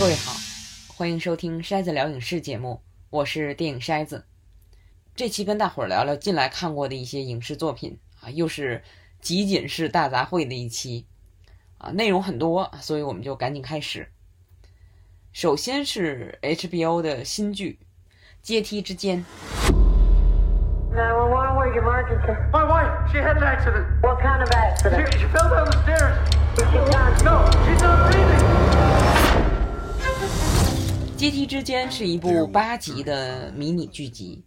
各位好，欢迎收听筛子聊影视节目，我是电影筛子。这期跟大伙儿聊聊近来看过的一些影视作品啊，又是集锦式大杂烩的一期啊，内容很多，所以我们就赶紧开始。首先是 HBO 的新剧《阶梯之间》。阶梯之间是一部八集的迷你剧集，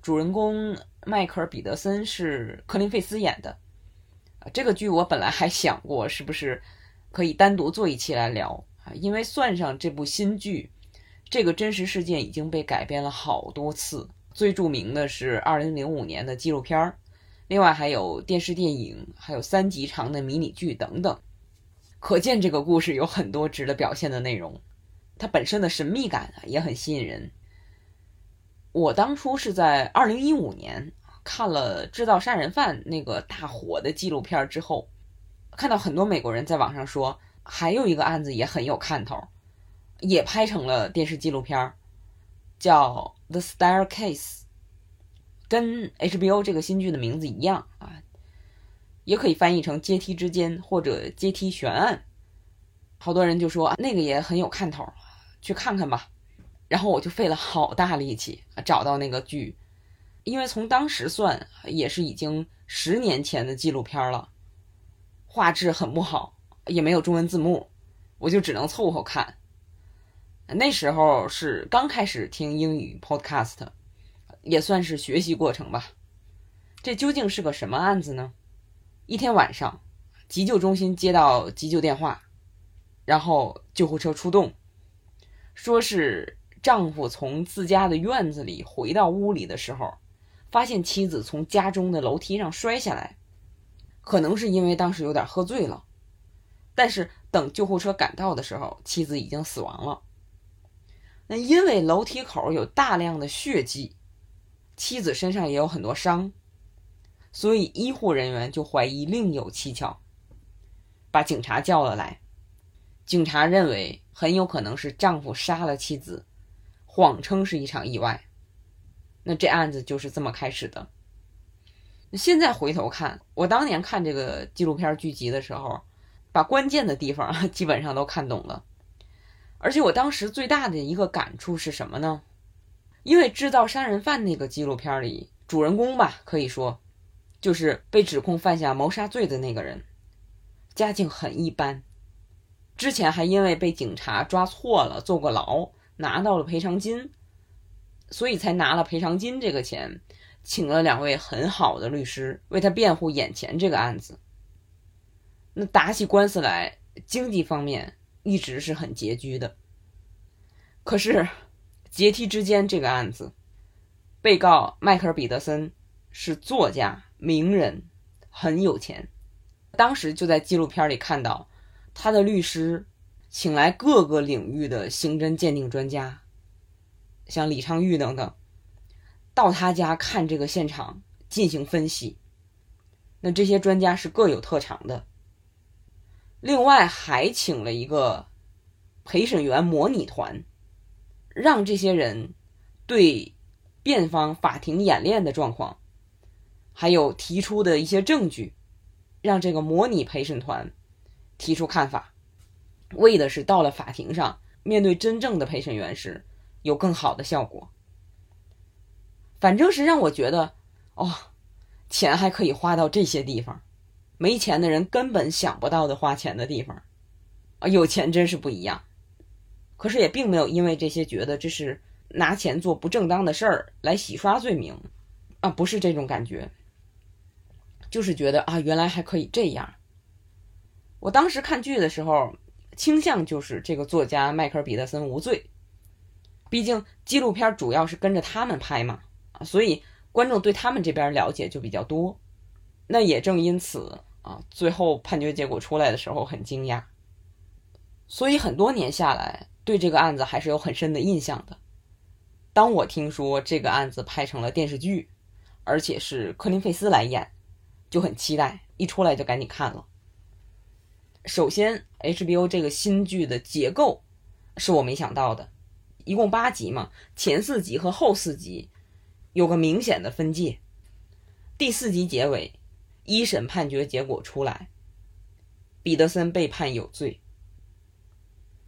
主人公迈克尔·彼得森是科林·费斯演的。啊，这个剧我本来还想过是不是可以单独做一期来聊啊，因为算上这部新剧，这个真实事件已经被改编了好多次。最著名的是2005年的纪录片儿，另外还有电视电影，还有三集长的迷你剧等等。可见这个故事有很多值得表现的内容。它本身的神秘感啊也很吸引人。我当初是在二零一五年看了《制造杀人犯》那个大火的纪录片之后，看到很多美国人在网上说，还有一个案子也很有看头，也拍成了电视纪录片，叫《The Staircase》，跟 HBO 这个新剧的名字一样啊，也可以翻译成“阶梯之间”或者“阶梯悬案”。好多人就说那个也很有看头，去看看吧。然后我就费了好大力气找到那个剧，因为从当时算也是已经十年前的纪录片了，画质很不好，也没有中文字幕，我就只能凑合看。那时候是刚开始听英语 podcast，也算是学习过程吧。这究竟是个什么案子呢？一天晚上，急救中心接到急救电话。然后救护车出动，说是丈夫从自家的院子里回到屋里的时候，发现妻子从家中的楼梯上摔下来，可能是因为当时有点喝醉了。但是等救护车赶到的时候，妻子已经死亡了。那因为楼梯口有大量的血迹，妻子身上也有很多伤，所以医护人员就怀疑另有蹊跷，把警察叫了来。警察认为很有可能是丈夫杀了妻子，谎称是一场意外。那这案子就是这么开始的。现在回头看，我当年看这个纪录片剧集的时候，把关键的地方 基本上都看懂了。而且我当时最大的一个感触是什么呢？因为制造杀人犯那个纪录片里，主人公吧可以说就是被指控犯下谋杀罪的那个人，家境很一般。之前还因为被警察抓错了坐过牢，拿到了赔偿金，所以才拿了赔偿金这个钱，请了两位很好的律师为他辩护眼前这个案子。那打起官司来，经济方面一直是很拮据的。可是阶梯之间这个案子，被告迈克尔·彼得森是作家、名人，很有钱。当时就在纪录片里看到。他的律师请来各个领域的刑侦鉴定专家，像李昌钰等等，到他家看这个现场进行分析。那这些专家是各有特长的。另外还请了一个陪审员模拟团，让这些人对辩方法庭演练的状况，还有提出的一些证据，让这个模拟陪审团。提出看法，为的是到了法庭上，面对真正的陪审员时有更好的效果。反正是让我觉得，哦，钱还可以花到这些地方，没钱的人根本想不到的花钱的地方，啊，有钱真是不一样。可是也并没有因为这些觉得这是拿钱做不正当的事儿来洗刷罪名，啊，不是这种感觉，就是觉得啊，原来还可以这样。我当时看剧的时候，倾向就是这个作家迈克尔·彼得森无罪。毕竟纪录片主要是跟着他们拍嘛，所以观众对他们这边了解就比较多。那也正因此啊，最后判决结果出来的时候很惊讶。所以很多年下来，对这个案子还是有很深的印象的。当我听说这个案子拍成了电视剧，而且是科林·费斯来演，就很期待，一出来就赶紧看了。首先，HBO 这个新剧的结构是我没想到的。一共八集嘛，前四集和后四集有个明显的分界。第四集结尾，一审判决结果出来，彼得森被判有罪。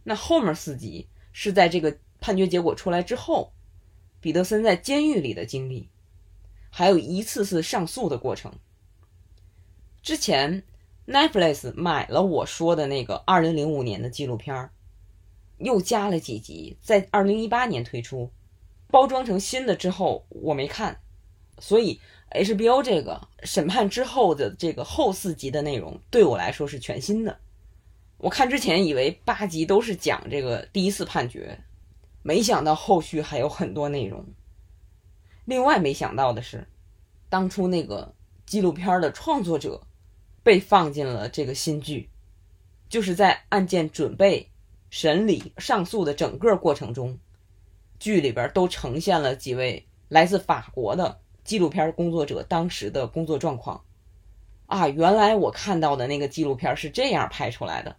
那后面四集是在这个判决结果出来之后，彼得森在监狱里的经历，还有一次次上诉的过程。之前 Netflix 买了我说的那个2005年的纪录片儿。又加了几集，在二零一八年推出，包装成新的之后我没看，所以 HBO 这个审判之后的这个后四集的内容对我来说是全新的。我看之前以为八集都是讲这个第一次判决，没想到后续还有很多内容。另外没想到的是，当初那个纪录片的创作者被放进了这个新剧，就是在案件准备。审理上诉的整个过程中，剧里边都呈现了几位来自法国的纪录片工作者当时的工作状况。啊，原来我看到的那个纪录片是这样拍出来的，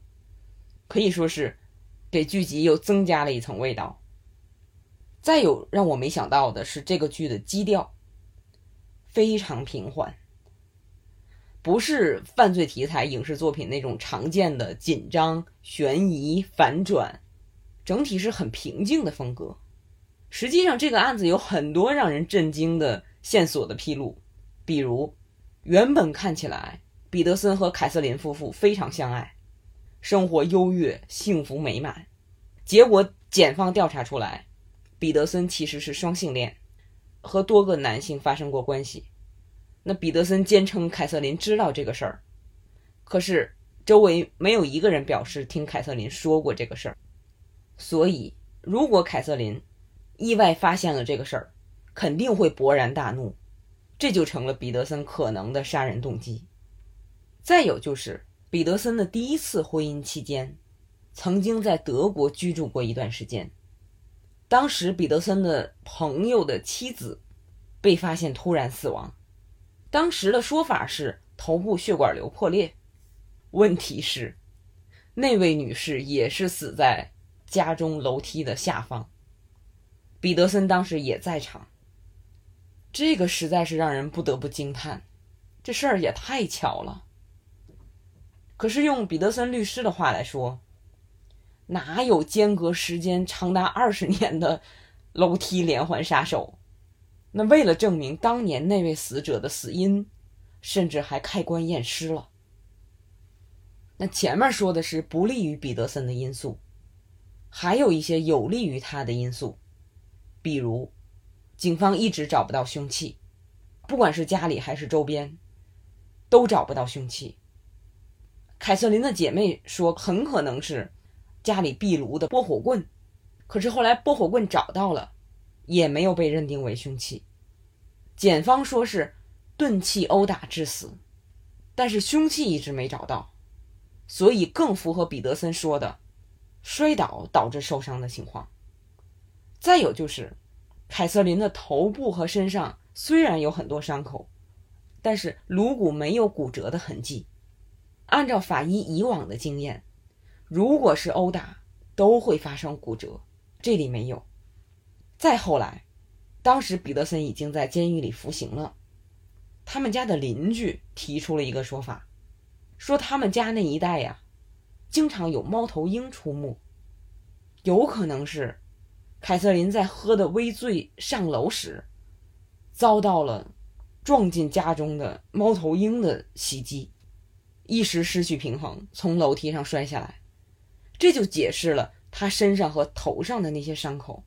可以说是给剧集又增加了一层味道。再有让我没想到的是，这个剧的基调非常平缓。不是犯罪题材影视作品那种常见的紧张、悬疑、反转，整体是很平静的风格。实际上，这个案子有很多让人震惊的线索的披露，比如，原本看起来彼得森和凯瑟琳夫妇非常相爱，生活优越、幸福美满，结果检方调查出来，彼得森其实是双性恋，和多个男性发生过关系。那彼得森坚称凯瑟琳知道这个事儿，可是周围没有一个人表示听凯瑟琳说过这个事儿。所以，如果凯瑟琳意外发现了这个事儿，肯定会勃然大怒，这就成了彼得森可能的杀人动机。再有就是彼得森的第一次婚姻期间，曾经在德国居住过一段时间，当时彼得森的朋友的妻子被发现突然死亡。当时的说法是头部血管瘤破裂，问题是那位女士也是死在家中楼梯的下方。彼得森当时也在场，这个实在是让人不得不惊叹，这事儿也太巧了。可是用彼得森律师的话来说，哪有间隔时间长达二十年的楼梯连环杀手？那为了证明当年那位死者的死因，甚至还开棺验尸了。那前面说的是不利于彼得森的因素，还有一些有利于他的因素，比如，警方一直找不到凶器，不管是家里还是周边，都找不到凶器。凯瑟琳的姐妹说，很可能是家里壁炉的拨火棍，可是后来拨火棍找到了。也没有被认定为凶器，检方说是钝器殴打致死，但是凶器一直没找到，所以更符合彼得森说的摔倒导致受伤的情况。再有就是，凯瑟琳的头部和身上虽然有很多伤口，但是颅骨没有骨折的痕迹。按照法医以往的经验，如果是殴打，都会发生骨折，这里没有。再后来，当时彼得森已经在监狱里服刑了。他们家的邻居提出了一个说法，说他们家那一带呀，经常有猫头鹰出没，有可能是凯瑟琳在喝的微醉上楼时，遭到了撞进家中的猫头鹰的袭击，一时失去平衡，从楼梯上摔下来。这就解释了他身上和头上的那些伤口。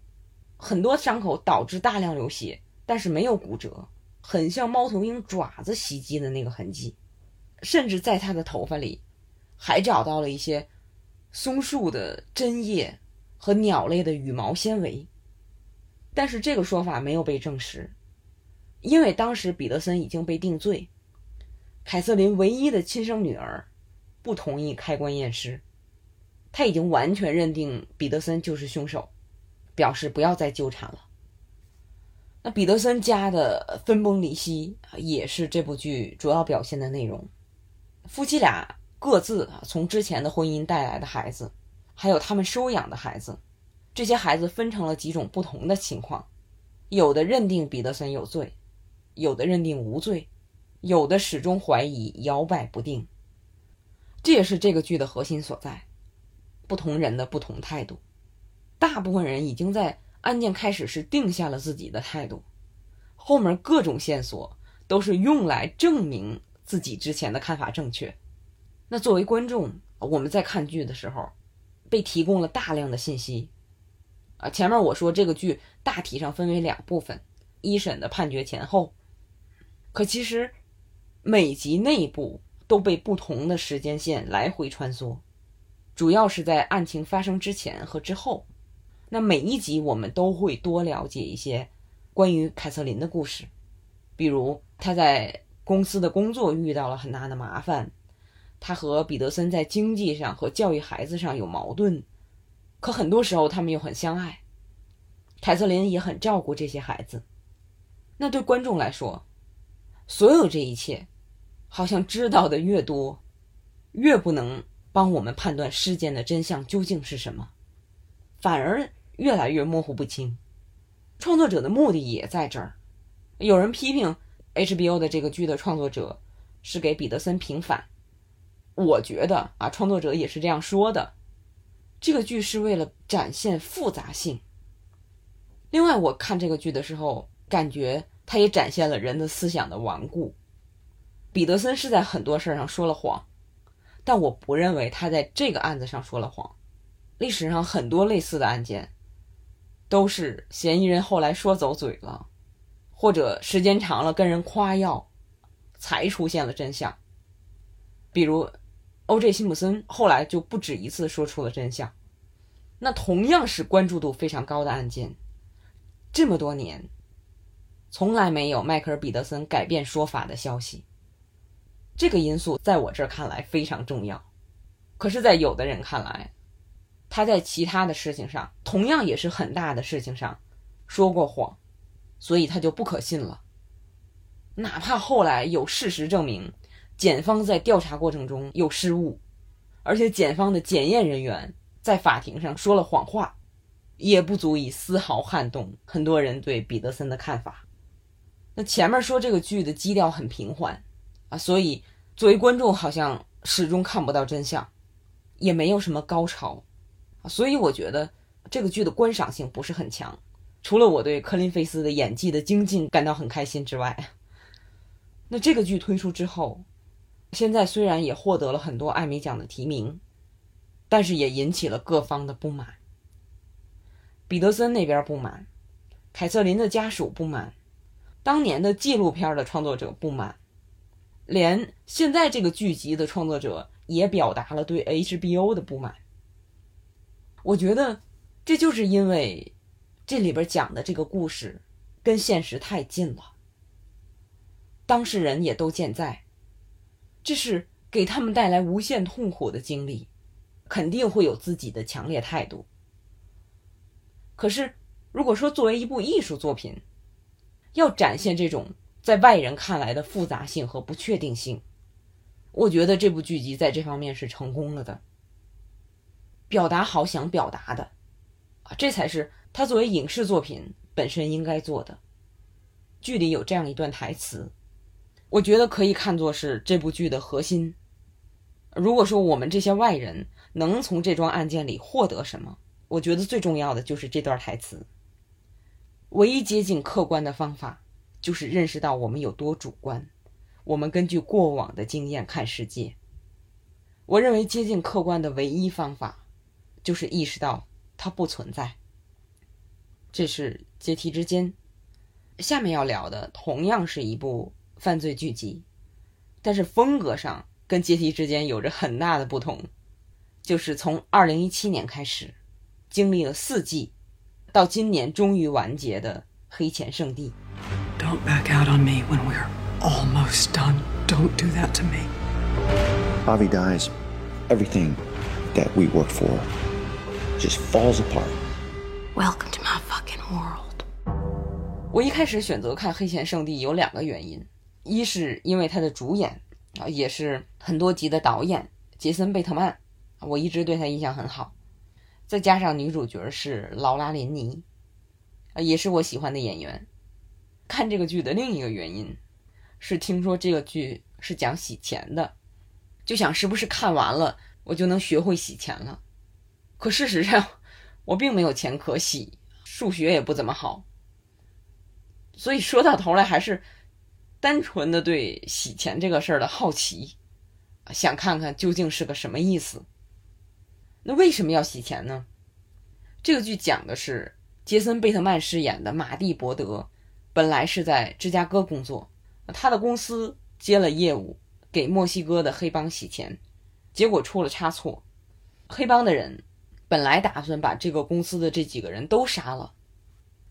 很多伤口导致大量流血，但是没有骨折，很像猫头鹰爪子袭击的那个痕迹。甚至在他的头发里，还找到了一些松树的针叶和鸟类的羽毛纤维。但是这个说法没有被证实，因为当时彼得森已经被定罪，凯瑟琳唯一的亲生女儿不同意开棺验尸，他已经完全认定彼得森就是凶手。表示不要再纠缠了。那彼得森家的分崩离析也是这部剧主要表现的内容。夫妻俩各自从之前的婚姻带来的孩子，还有他们收养的孩子，这些孩子分成了几种不同的情况，有的认定彼得森有罪，有的认定无罪，有的始终怀疑，摇摆不定。这也是这个剧的核心所在，不同人的不同态度。大部分人已经在案件开始时定下了自己的态度，后面各种线索都是用来证明自己之前的看法正确。那作为观众，我们在看剧的时候，被提供了大量的信息。啊，前面我说这个剧大体上分为两部分，一审的判决前后。可其实每集内部都被不同的时间线来回穿梭，主要是在案情发生之前和之后。那每一集我们都会多了解一些关于凯瑟琳的故事，比如她在公司的工作遇到了很大的麻烦，她和彼得森在经济上和教育孩子上有矛盾。可很多时候，他们又很相爱。凯瑟琳也很照顾这些孩子。那对观众来说，所有这一切，好像知道的越多，越不能帮我们判断事件的真相究竟是什么，反而越来越模糊不清。创作者的目的也在这儿。有人批评 HBO 的这个剧的创作者是给彼得森平反，我觉得啊，创作者也是这样说的。这个剧是为了展现复杂性。另外，我看这个剧的时候，感觉它也展现了人的思想的顽固。彼得森是在很多事儿上说了谎，但我不认为他在这个案子上说了谎。历史上很多类似的案件，都是嫌疑人后来说走嘴了，或者时间长了跟人夸耀，才出现了真相。比如。O.J. 辛普森后来就不止一次说出了真相。那同样是关注度非常高的案件，这么多年，从来没有迈克尔·彼得森改变说法的消息。这个因素在我这儿看来非常重要，可是，在有的人看来，他在其他的事情上同样也是很大的事情上说过谎，所以他就不可信了。哪怕后来有事实证明。检方在调查过程中有失误，而且检方的检验人员在法庭上说了谎话，也不足以丝毫撼动很多人对彼得森的看法。那前面说这个剧的基调很平缓啊，所以作为观众好像始终看不到真相，也没有什么高潮，所以我觉得这个剧的观赏性不是很强。除了我对科林费斯的演技的精进感到很开心之外，那这个剧推出之后。现在虽然也获得了很多艾美奖的提名，但是也引起了各方的不满。彼得森那边不满，凯瑟琳的家属不满，当年的纪录片的创作者不满，连现在这个剧集的创作者也表达了对 HBO 的不满。我觉得这就是因为这里边讲的这个故事跟现实太近了，当事人也都健在。这是给他们带来无限痛苦的经历，肯定会有自己的强烈态度。可是，如果说作为一部艺术作品，要展现这种在外人看来的复杂性和不确定性，我觉得这部剧集在这方面是成功了的。表达好想表达的，啊，这才是他作为影视作品本身应该做的。剧里有这样一段台词。我觉得可以看作是这部剧的核心。如果说我们这些外人能从这桩案件里获得什么，我觉得最重要的就是这段台词。唯一接近客观的方法，就是认识到我们有多主观。我们根据过往的经验看世界。我认为接近客观的唯一方法，就是意识到它不存在。这是阶梯之间。下面要聊的同样是一部。犯罪剧集，但是风格上跟阶梯之间有着很大的不同，就是从二零一七年开始，经历了四季，到今年终于完结的《黑钱圣地》。Don't back out on me when we're almost done. Don't do that to me. Avi dies. Everything that we worked for just falls apart. Welcome to my fucking world. 我一开始选择看《黑钱圣地》有两个原因。一是因为他的主演啊，也是很多集的导演杰森·贝特曼，我一直对他印象很好。再加上女主角是劳拉·林妮，啊，也是我喜欢的演员。看这个剧的另一个原因，是听说这个剧是讲洗钱的，就想是不是看完了我就能学会洗钱了。可事实上，我并没有钱可洗，数学也不怎么好，所以说到头来还是单纯的对洗钱这个事儿的好奇，想看看究竟是个什么意思。那为什么要洗钱呢？这个剧讲的是杰森·贝特曼饰演的马蒂·伯德，本来是在芝加哥工作，他的公司接了业务给墨西哥的黑帮洗钱，结果出了差错，黑帮的人。本来打算把这个公司的这几个人都杀了，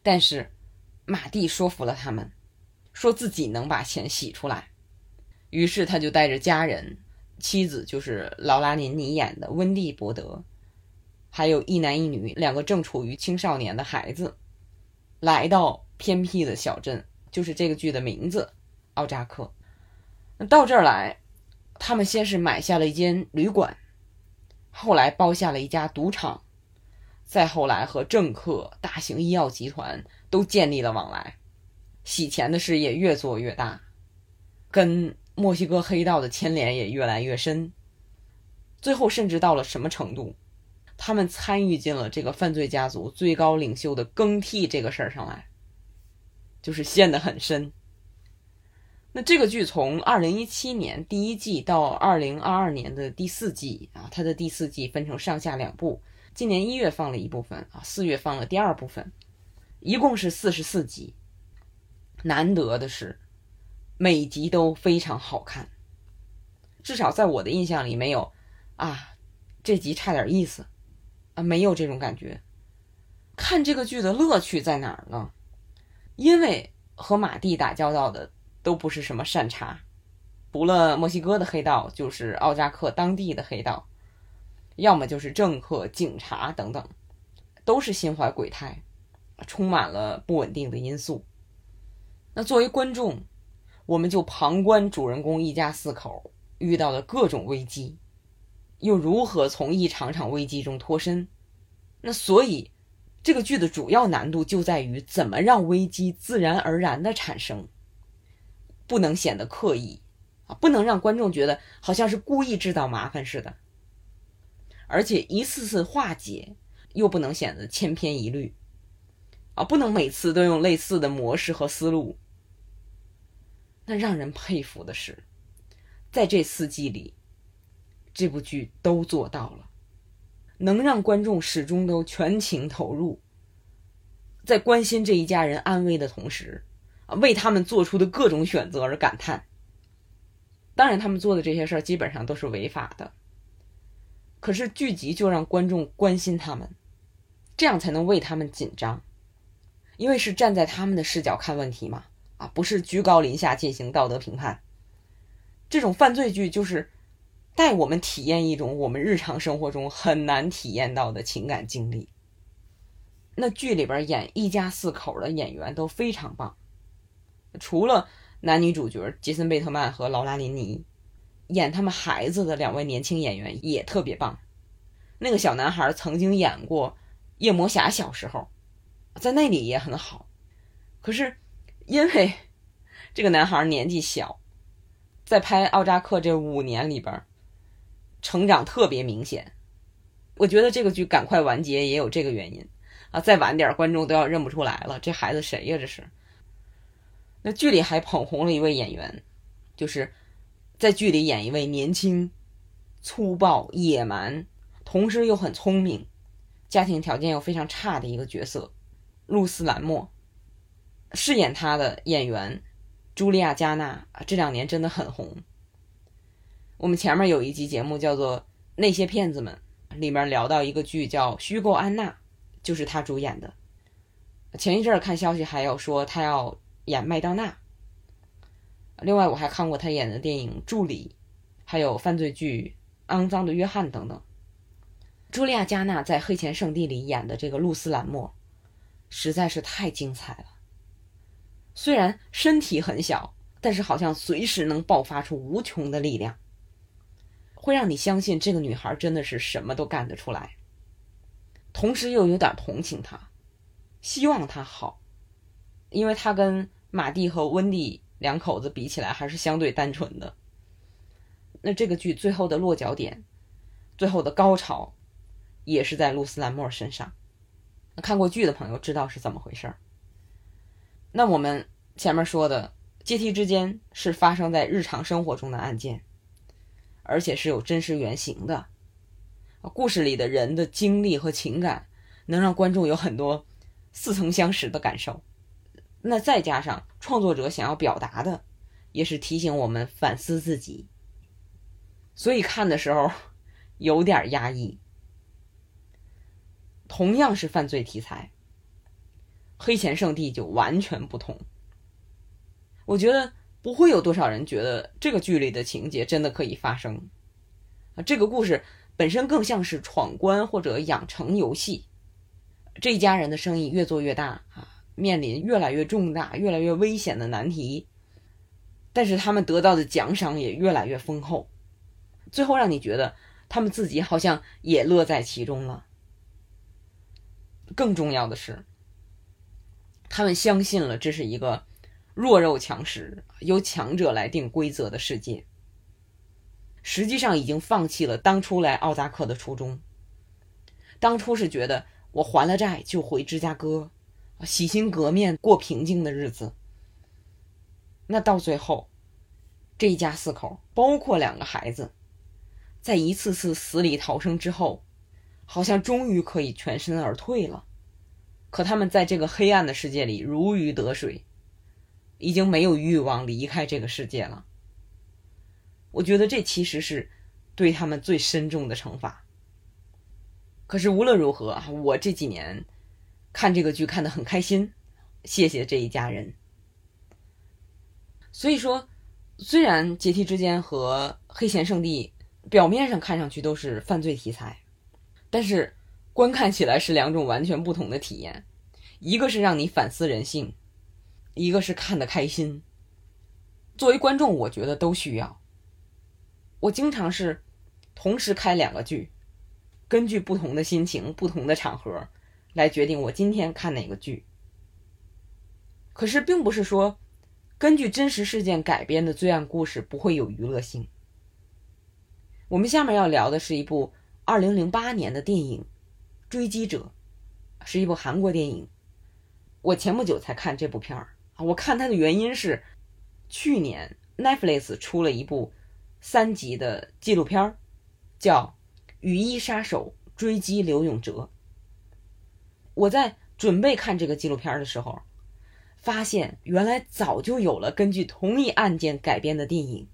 但是马蒂说服了他们，说自己能把钱洗出来。于是他就带着家人、妻子，就是劳拉·林妮演的温蒂·伯德，还有一男一女两个正处于青少年的孩子，来到偏僻的小镇，就是这个剧的名字——奥扎克。那到这儿来，他们先是买下了一间旅馆。后来包下了一家赌场，再后来和政客、大型医药集团都建立了往来，洗钱的事业越做越大，跟墨西哥黑道的牵连也越来越深。最后甚至到了什么程度？他们参与进了这个犯罪家族最高领袖的更替这个事儿上来，就是陷得很深。那这个剧从二零一七年第一季到二零二二年的第四季啊，它的第四季分成上下两部，今年一月放了一部分啊，四月放了第二部分，一共是四十四集。难得的是，每集都非常好看，至少在我的印象里没有啊，这集差点意思啊，没有这种感觉。看这个剧的乐趣在哪儿呢？因为和马蒂打交道的。都不是什么善茬，除了墨西哥的黑道，就是奥扎克当地的黑道，要么就是政客、警察等等，都是心怀鬼胎，充满了不稳定的因素。那作为观众，我们就旁观主人公一家四口遇到的各种危机，又如何从一场场危机中脱身。那所以，这个剧的主要难度就在于怎么让危机自然而然的产生。不能显得刻意啊，不能让观众觉得好像是故意制造麻烦似的，而且一次次化解又不能显得千篇一律啊，不能每次都用类似的模式和思路。那让人佩服的是，在这四季里，这部剧都做到了，能让观众始终都全情投入，在关心这一家人安危的同时。为他们做出的各种选择而感叹。当然，他们做的这些事儿基本上都是违法的。可是剧集就让观众关心他们，这样才能为他们紧张，因为是站在他们的视角看问题嘛。啊，不是居高临下进行道德评判。这种犯罪剧就是带我们体验一种我们日常生活中很难体验到的情感经历。那剧里边演一家四口的演员都非常棒。除了男女主角杰森·贝特曼和劳拉·林妮，演他们孩子的两位年轻演员也特别棒。那个小男孩曾经演过《夜魔侠》，小时候在那里也很好。可是因为这个男孩年纪小，在拍《奥扎克》这五年里边，成长特别明显。我觉得这个剧赶快完结也有这个原因啊！再晚点，观众都要认不出来了，这孩子谁呀？这是。那剧里还捧红了一位演员，就是在剧里演一位年轻、粗暴、野蛮，同时又很聪明，家庭条件又非常差的一个角色——露丝·兰莫。饰演她的演员茱莉亚·加纳这两年真的很红。我们前面有一集节目叫做《那些骗子们》，里面聊到一个剧叫《虚构安娜》，就是她主演的。前一阵儿看消息还有说她要。演麦当娜。另外，我还看过他演的电影《助理》，还有犯罪剧《肮脏的约翰》等等。茱莉亚·加纳在《黑钱圣地》里演的这个露丝·兰莫，实在是太精彩了。虽然身体很小，但是好像随时能爆发出无穷的力量，会让你相信这个女孩真的是什么都干得出来。同时又有点同情他，希望他好，因为他跟马蒂和温蒂两口子比起来还是相对单纯的。那这个剧最后的落脚点，最后的高潮，也是在露丝兰莫尔身上。看过剧的朋友知道是怎么回事儿。那我们前面说的阶梯之间是发生在日常生活中的案件，而且是有真实原型的。故事里的人的经历和情感，能让观众有很多似曾相识的感受。那再加上创作者想要表达的，也是提醒我们反思自己。所以看的时候有点压抑。同样是犯罪题材，《黑钱圣地》就完全不同。我觉得不会有多少人觉得这个剧里的情节真的可以发生。啊，这个故事本身更像是闯关或者养成游戏。这一家人的生意越做越大啊，面临越来越重大、越来越危险的难题，但是他们得到的奖赏也越来越丰厚，最后让你觉得他们自己好像也乐在其中了。更重要的是，他们相信了这是一个弱肉强食、由强者来定规则的世界。实际上，已经放弃了当初来奥扎克的初衷。当初是觉得我还了债就回芝加哥，洗心革面过平静的日子。那到最后，这一家四口，包括两个孩子，在一次次死里逃生之后。好像终于可以全身而退了，可他们在这个黑暗的世界里如鱼得水，已经没有欲望离开这个世界了。我觉得这其实是对他们最深重的惩罚。可是无论如何，我这几年看这个剧看得很开心，谢谢这一家人。所以说，虽然《阶梯之间》和《黑钱圣地》表面上看上去都是犯罪题材。但是，观看起来是两种完全不同的体验，一个是让你反思人性，一个是看得开心。作为观众，我觉得都需要。我经常是同时开两个剧，根据不同的心情、不同的场合来决定我今天看哪个剧。可是，并不是说根据真实事件改编的罪案故事不会有娱乐性。我们下面要聊的是一部。二零零八年的电影《追击者》是一部韩国电影。我前不久才看这部片儿啊，我看它的原因是，去年 Netflix 出了一部三集的纪录片儿，叫《雨衣杀手追击刘永哲》。我在准备看这个纪录片的时候，发现原来早就有了根据同一案件改编的电影。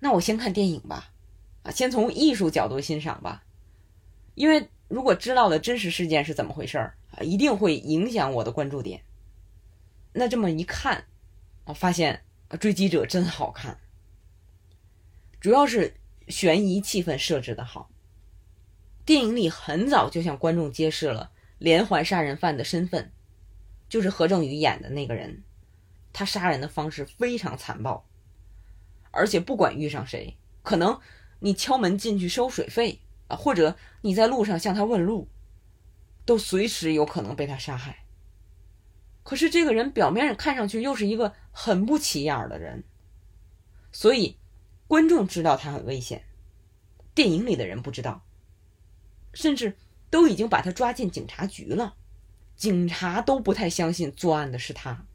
那我先看电影吧。啊，先从艺术角度欣赏吧，因为如果知道了真实事件是怎么回事儿啊，一定会影响我的关注点。那这么一看，我发现《追击者》真好看，主要是悬疑气氛设置的好。电影里很早就向观众揭示了连环杀人犯的身份，就是何正宇演的那个人，他杀人的方式非常残暴，而且不管遇上谁，可能。你敲门进去收水费啊，或者你在路上向他问路，都随时有可能被他杀害。可是这个人表面上看上去又是一个很不起眼的人，所以观众知道他很危险，电影里的人不知道，甚至都已经把他抓进警察局了，警察都不太相信作案的是他，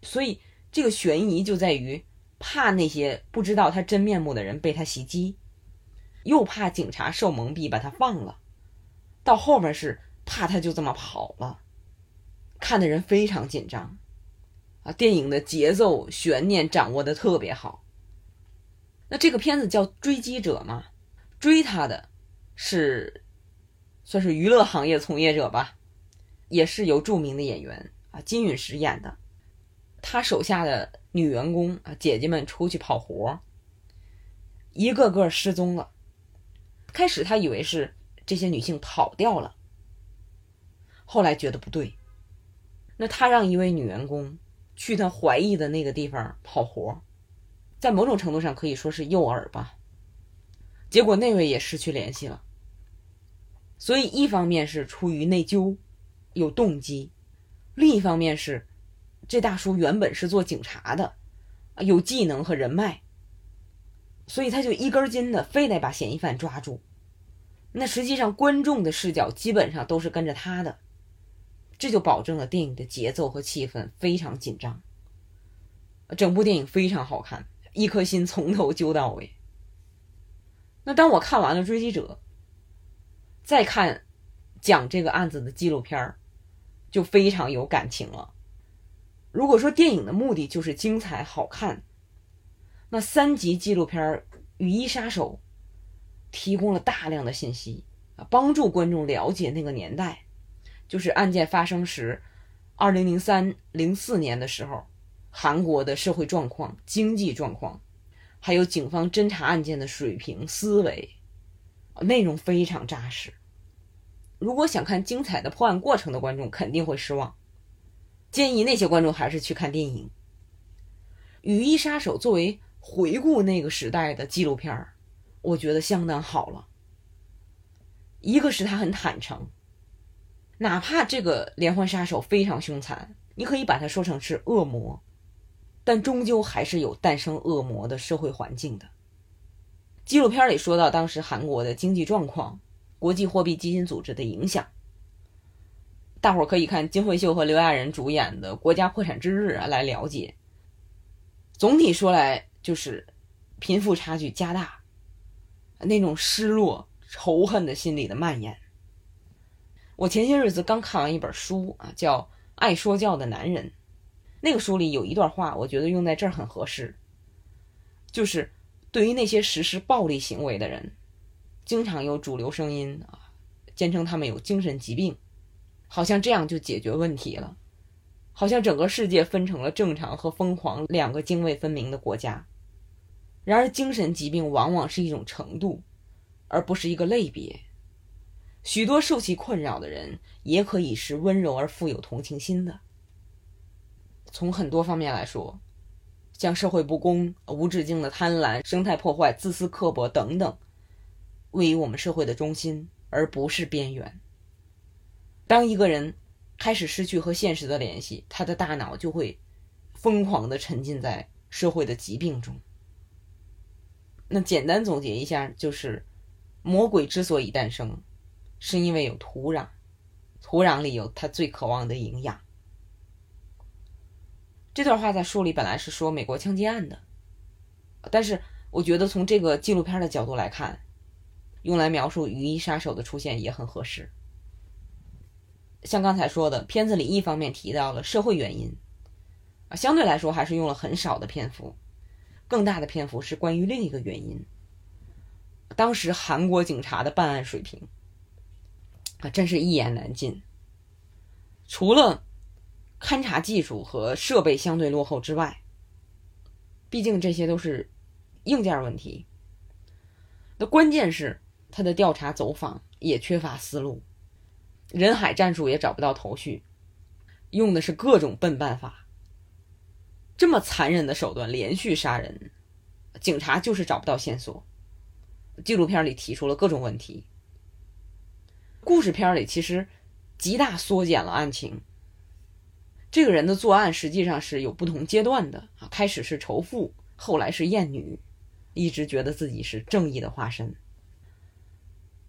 所以这个悬疑就在于怕那些不知道他真面目的人被他袭击。又怕警察受蒙蔽把他放了，到后面是怕他就这么跑了，看的人非常紧张，啊，电影的节奏悬念掌握的特别好。那这个片子叫《追击者》嘛，追他的是算是娱乐行业从业者吧，也是由著名的演员啊金允石演的，他手下的女员工啊姐姐们出去跑活，一个个失踪了。开始他以为是这些女性跑掉了，后来觉得不对，那他让一位女员工去他怀疑的那个地方跑活，在某种程度上可以说是诱饵吧。结果那位也失去联系了。所以一方面是出于内疚，有动机；另一方面是这大叔原本是做警察的，有技能和人脉，所以他就一根筋的非得把嫌疑犯抓住。那实际上观众的视角基本上都是跟着他的，这就保证了电影的节奏和气氛非常紧张。整部电影非常好看，一颗心从头揪到尾。那当我看完了《追击者》，再看讲这个案子的纪录片儿，就非常有感情了。如果说电影的目的就是精彩好看，那三集纪录片《雨衣杀手》提供了大量的信息啊，帮助观众了解那个年代，就是案件发生时，二零零三零四年的时候。韩国的社会状况、经济状况，还有警方侦查案件的水平、思维，内容非常扎实。如果想看精彩的破案过程的观众肯定会失望，建议那些观众还是去看电影《雨衣杀手》。作为回顾那个时代的纪录片儿，我觉得相当好了。一个是他很坦诚，哪怕这个连环杀手非常凶残，你可以把它说成是恶魔。但终究还是有诞生恶魔的社会环境的。纪录片里说到当时韩国的经济状况、国际货币基金组织的影响，大伙儿可以看金惠秀和刘亚仁主演的《国家破产之日》啊来了解。总体说来，就是贫富差距加大，那种失落、仇恨的心理的蔓延。我前些日子刚看完一本书啊，叫《爱说教的男人》。那个书里有一段话，我觉得用在这儿很合适，就是对于那些实施暴力行为的人，经常有主流声音啊，坚称他们有精神疾病，好像这样就解决问题了，好像整个世界分成了正常和疯狂两个泾渭分明的国家。然而，精神疾病往往是一种程度，而不是一个类别。许多受其困扰的人，也可以是温柔而富有同情心的。从很多方面来说，像社会不公、无止境的贪婪、生态破坏、自私刻薄等等，位于我们社会的中心，而不是边缘。当一个人开始失去和现实的联系，他的大脑就会疯狂的沉浸在社会的疾病中。那简单总结一下，就是魔鬼之所以诞生，是因为有土壤，土壤里有他最渴望的营养。这段话在书里本来是说美国枪击案的，但是我觉得从这个纪录片的角度来看，用来描述雨衣杀手的出现也很合适。像刚才说的，片子里一方面提到了社会原因，啊，相对来说还是用了很少的篇幅，更大的篇幅是关于另一个原因。当时韩国警察的办案水平啊，真是一言难尽，除了。勘察技术和设备相对落后之外，毕竟这些都是硬件问题。那关键是他的调查走访也缺乏思路，人海战术也找不到头绪，用的是各种笨办法。这么残忍的手段连续杀人，警察就是找不到线索。纪录片里提出了各种问题，故事片里其实极大缩减了案情。这个人的作案实际上是有不同阶段的啊，开始是仇富，后来是厌女，一直觉得自己是正义的化身。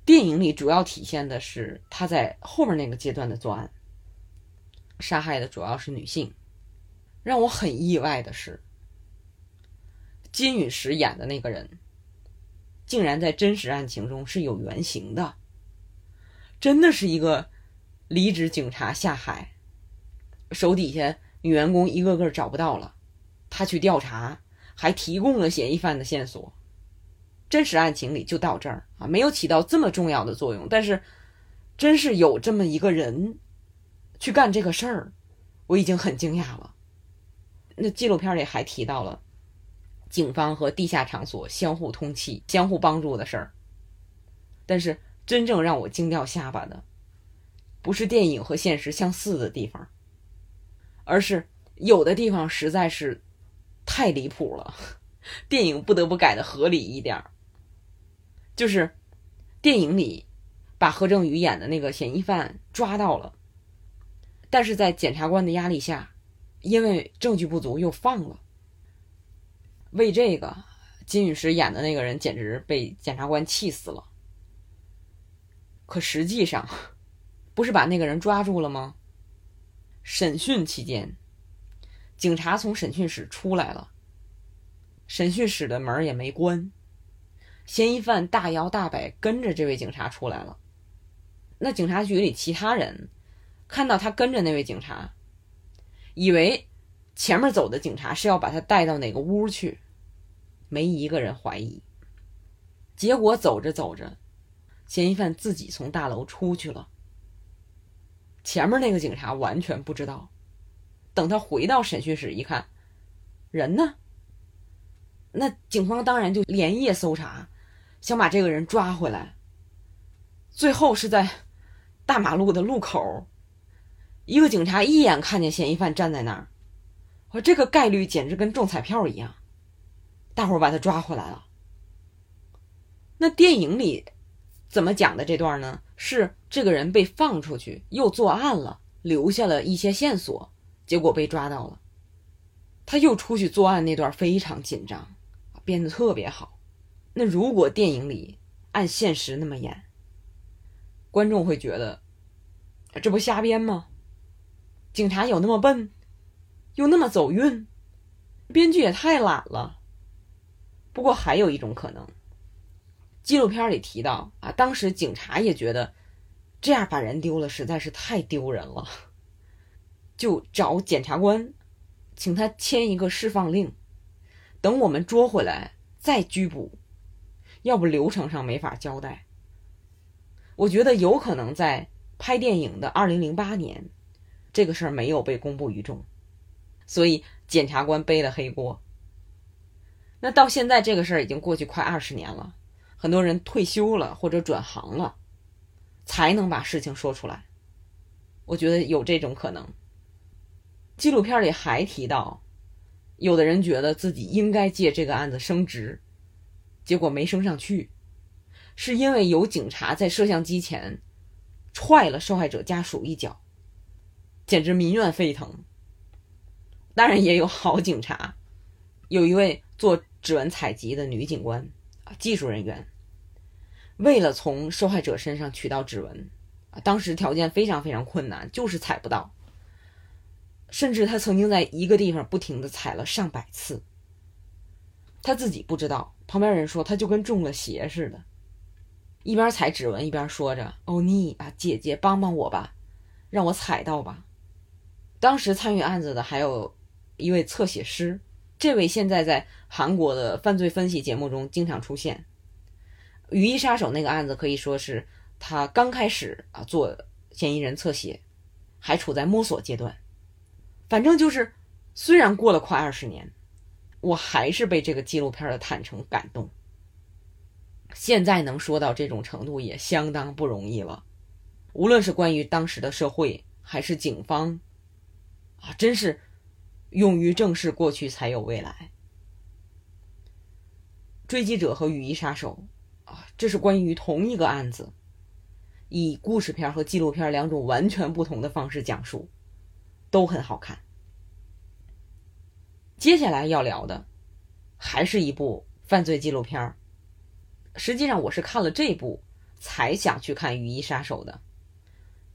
电影里主要体现的是他在后面那个阶段的作案，杀害的主要是女性。让我很意外的是，金允石演的那个人，竟然在真实案情中是有原型的，真的是一个离职警察下海。手底下女员工一个个找不到了，他去调查，还提供了嫌疑犯的线索。真实案情里就到这儿啊，没有起到这么重要的作用。但是，真是有这么一个人去干这个事儿，我已经很惊讶了。那纪录片里还提到了警方和地下场所相互通气、相互帮助的事儿。但是，真正让我惊掉下巴的，不是电影和现实相似的地方。而是有的地方实在是太离谱了，电影不得不改的合理一点儿。就是电影里把何正宇演的那个嫌疑犯抓到了，但是在检察官的压力下，因为证据不足又放了。为这个，金宇石演的那个人简直被检察官气死了。可实际上，不是把那个人抓住了吗？审讯期间，警察从审讯室出来了，审讯室的门也没关，嫌疑犯大摇大摆跟着这位警察出来了。那警察局里其他人看到他跟着那位警察，以为前面走的警察是要把他带到哪个屋去，没一个人怀疑。结果走着走着，嫌疑犯自己从大楼出去了。前面那个警察完全不知道，等他回到审讯室一看，人呢？那警方当然就连夜搜查，想把这个人抓回来。最后是在大马路的路口，一个警察一眼看见嫌疑犯站在那儿，我这个概率简直跟中彩票一样，大伙把他抓回来了。那电影里怎么讲的这段呢？是这个人被放出去，又作案了，留下了一些线索，结果被抓到了。他又出去作案那段非常紧张，编的特别好。那如果电影里按现实那么演，观众会觉得这不瞎编吗？警察有那么笨，又那么走运，编剧也太懒了。不过还有一种可能。纪录片里提到啊，当时警察也觉得这样把人丢了实在是太丢人了，就找检察官，请他签一个释放令，等我们捉回来再拘捕，要不流程上没法交代。我觉得有可能在拍电影的二零零八年，这个事儿没有被公布于众，所以检察官背了黑锅。那到现在这个事儿已经过去快二十年了。很多人退休了或者转行了，才能把事情说出来。我觉得有这种可能。纪录片里还提到，有的人觉得自己应该借这个案子升职，结果没升上去，是因为有警察在摄像机前踹了受害者家属一脚，简直民怨沸腾。当然也有好警察，有一位做指纹采集的女警官。技术人员为了从受害者身上取到指纹，啊，当时条件非常非常困难，就是采不到。甚至他曾经在一个地方不停的踩了上百次，他自己不知道，旁边人说他就跟中了邪似的，一边踩指纹一边说着：“欧尼啊，姐姐帮帮我吧，让我踩到吧。”当时参与案子的还有一位侧写师。这位现在在韩国的犯罪分析节目中经常出现。雨衣杀手那个案子可以说是他刚开始啊做嫌疑人侧写，还处在摸索阶段。反正就是，虽然过了快二十年，我还是被这个纪录片的坦诚感动。现在能说到这种程度也相当不容易了。无论是关于当时的社会，还是警方，啊，真是。勇于正视过去，才有未来。追击者和雨衣杀手这是关于同一个案子，以故事片和纪录片两种完全不同的方式讲述，都很好看。接下来要聊的，还是一部犯罪纪录片实际上，我是看了这部才想去看《雨衣杀手》的，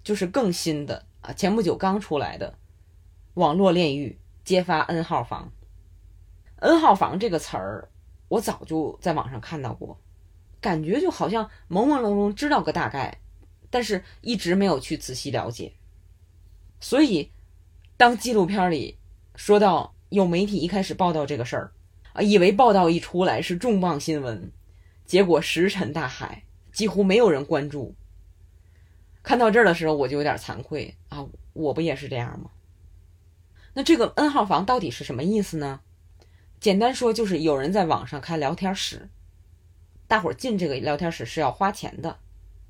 就是更新的啊，前不久刚出来的网络炼狱。揭发 N 号房，N 号房这个词儿，我早就在网上看到过，感觉就好像朦朦胧胧知道个大概，但是一直没有去仔细了解。所以，当纪录片里说到有媒体一开始报道这个事儿，啊，以为报道一出来是重磅新闻，结果石沉大海，几乎没有人关注。看到这儿的时候，我就有点惭愧啊，我不也是这样吗？那这个 N 号房到底是什么意思呢？简单说就是有人在网上开聊天室，大伙儿进这个聊天室是要花钱的。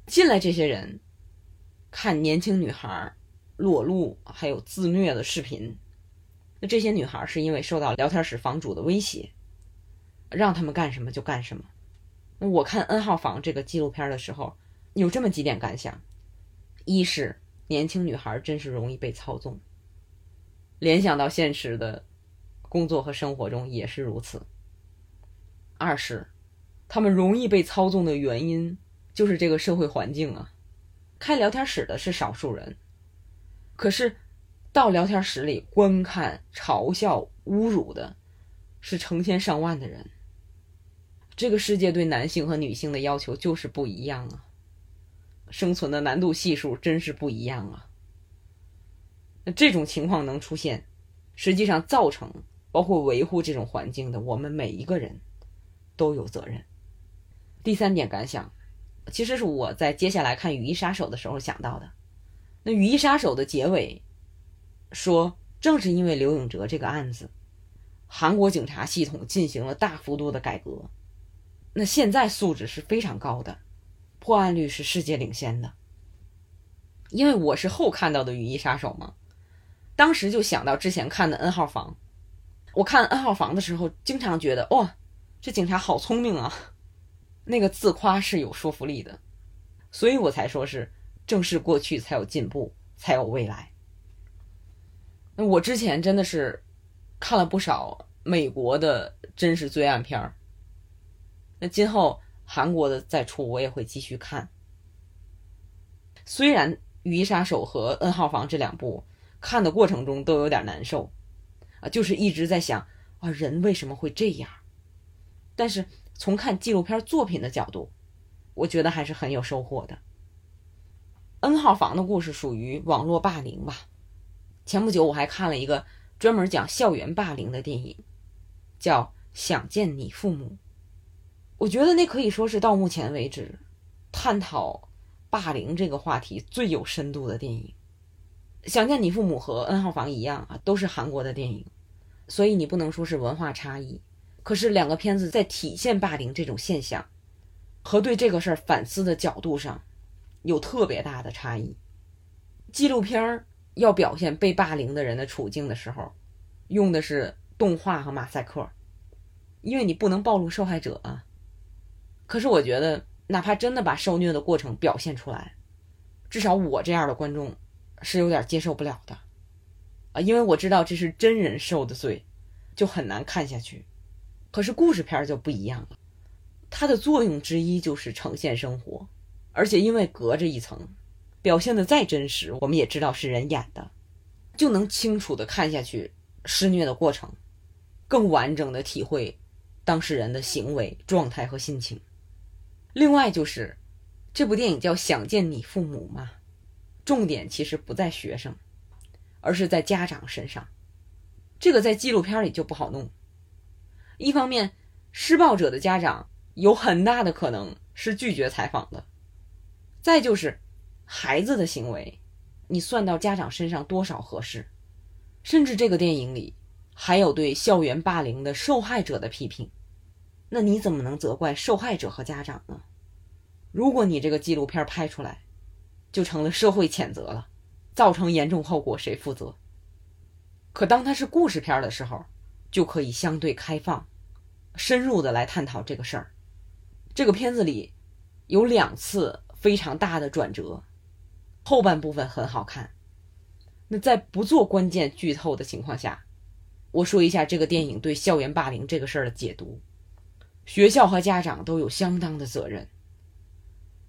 进来这些人看年轻女孩裸露还有自虐的视频。那这些女孩是因为受到聊天室房主的威胁，让他们干什么就干什么。那我看 N 号房这个纪录片的时候，有这么几点感想：一是年轻女孩真是容易被操纵，联想到现实的工作和生活中也是如此；二是他们容易被操纵的原因就是这个社会环境啊，开聊天室的是少数人，可是到聊天室里观看、嘲笑、侮辱的是成千上万的人。这个世界对男性和女性的要求就是不一样啊，生存的难度系数真是不一样啊。那这种情况能出现，实际上造成包括维护这种环境的我们每一个人都有责任。第三点感想，其实是我在接下来看《雨衣杀手》的时候想到的。那《雨衣杀手》的结尾说，正是因为刘永哲这个案子，韩国警察系统进行了大幅度的改革。那现在素质是非常高的，破案率是世界领先的。因为我是后看到的《雨衣杀手》嘛，当时就想到之前看的《N 号房》。我看《N 号房》的时候，经常觉得哇，这警察好聪明啊，那个自夸是有说服力的，所以我才说是正视过去才有进步，才有未来。那我之前真的是看了不少美国的真实罪案片儿。那今后韩国的再出，我也会继续看。虽然《雨衣杀手》和《N 号房》这两部看的过程中都有点难受，啊，就是一直在想啊，人为什么会这样？但是从看纪录片作品的角度，我觉得还是很有收获的。《N 号房》的故事属于网络霸凌吧？前不久我还看了一个专门讲校园霸凌的电影，叫《想见你父母》。我觉得那可以说是到目前为止探讨霸凌这个话题最有深度的电影。想见你父母和 N 号房一样啊，都是韩国的电影，所以你不能说是文化差异。可是两个片子在体现霸凌这种现象和对这个事儿反思的角度上有特别大的差异。纪录片儿要表现被霸凌的人的处境的时候，用的是动画和马赛克，因为你不能暴露受害者啊。可是我觉得，哪怕真的把受虐的过程表现出来，至少我这样的观众是有点接受不了的，啊，因为我知道这是真人受的罪，就很难看下去。可是故事片就不一样了，它的作用之一就是呈现生活，而且因为隔着一层，表现的再真实，我们也知道是人演的，就能清楚的看下去施虐的过程，更完整的体会当事人的行为状态和心情。另外就是，这部电影叫《想见你父母》嘛，重点其实不在学生，而是在家长身上。这个在纪录片里就不好弄。一方面，施暴者的家长有很大的可能是拒绝采访的；再就是孩子的行为，你算到家长身上多少合适？甚至这个电影里还有对校园霸凌的受害者的批评。那你怎么能责怪受害者和家长呢？如果你这个纪录片拍出来，就成了社会谴责了，造成严重后果谁负责？可当它是故事片的时候，就可以相对开放、深入的来探讨这个事儿。这个片子里有两次非常大的转折，后半部分很好看。那在不做关键剧透的情况下，我说一下这个电影对校园霸凌这个事儿的解读。学校和家长都有相当的责任。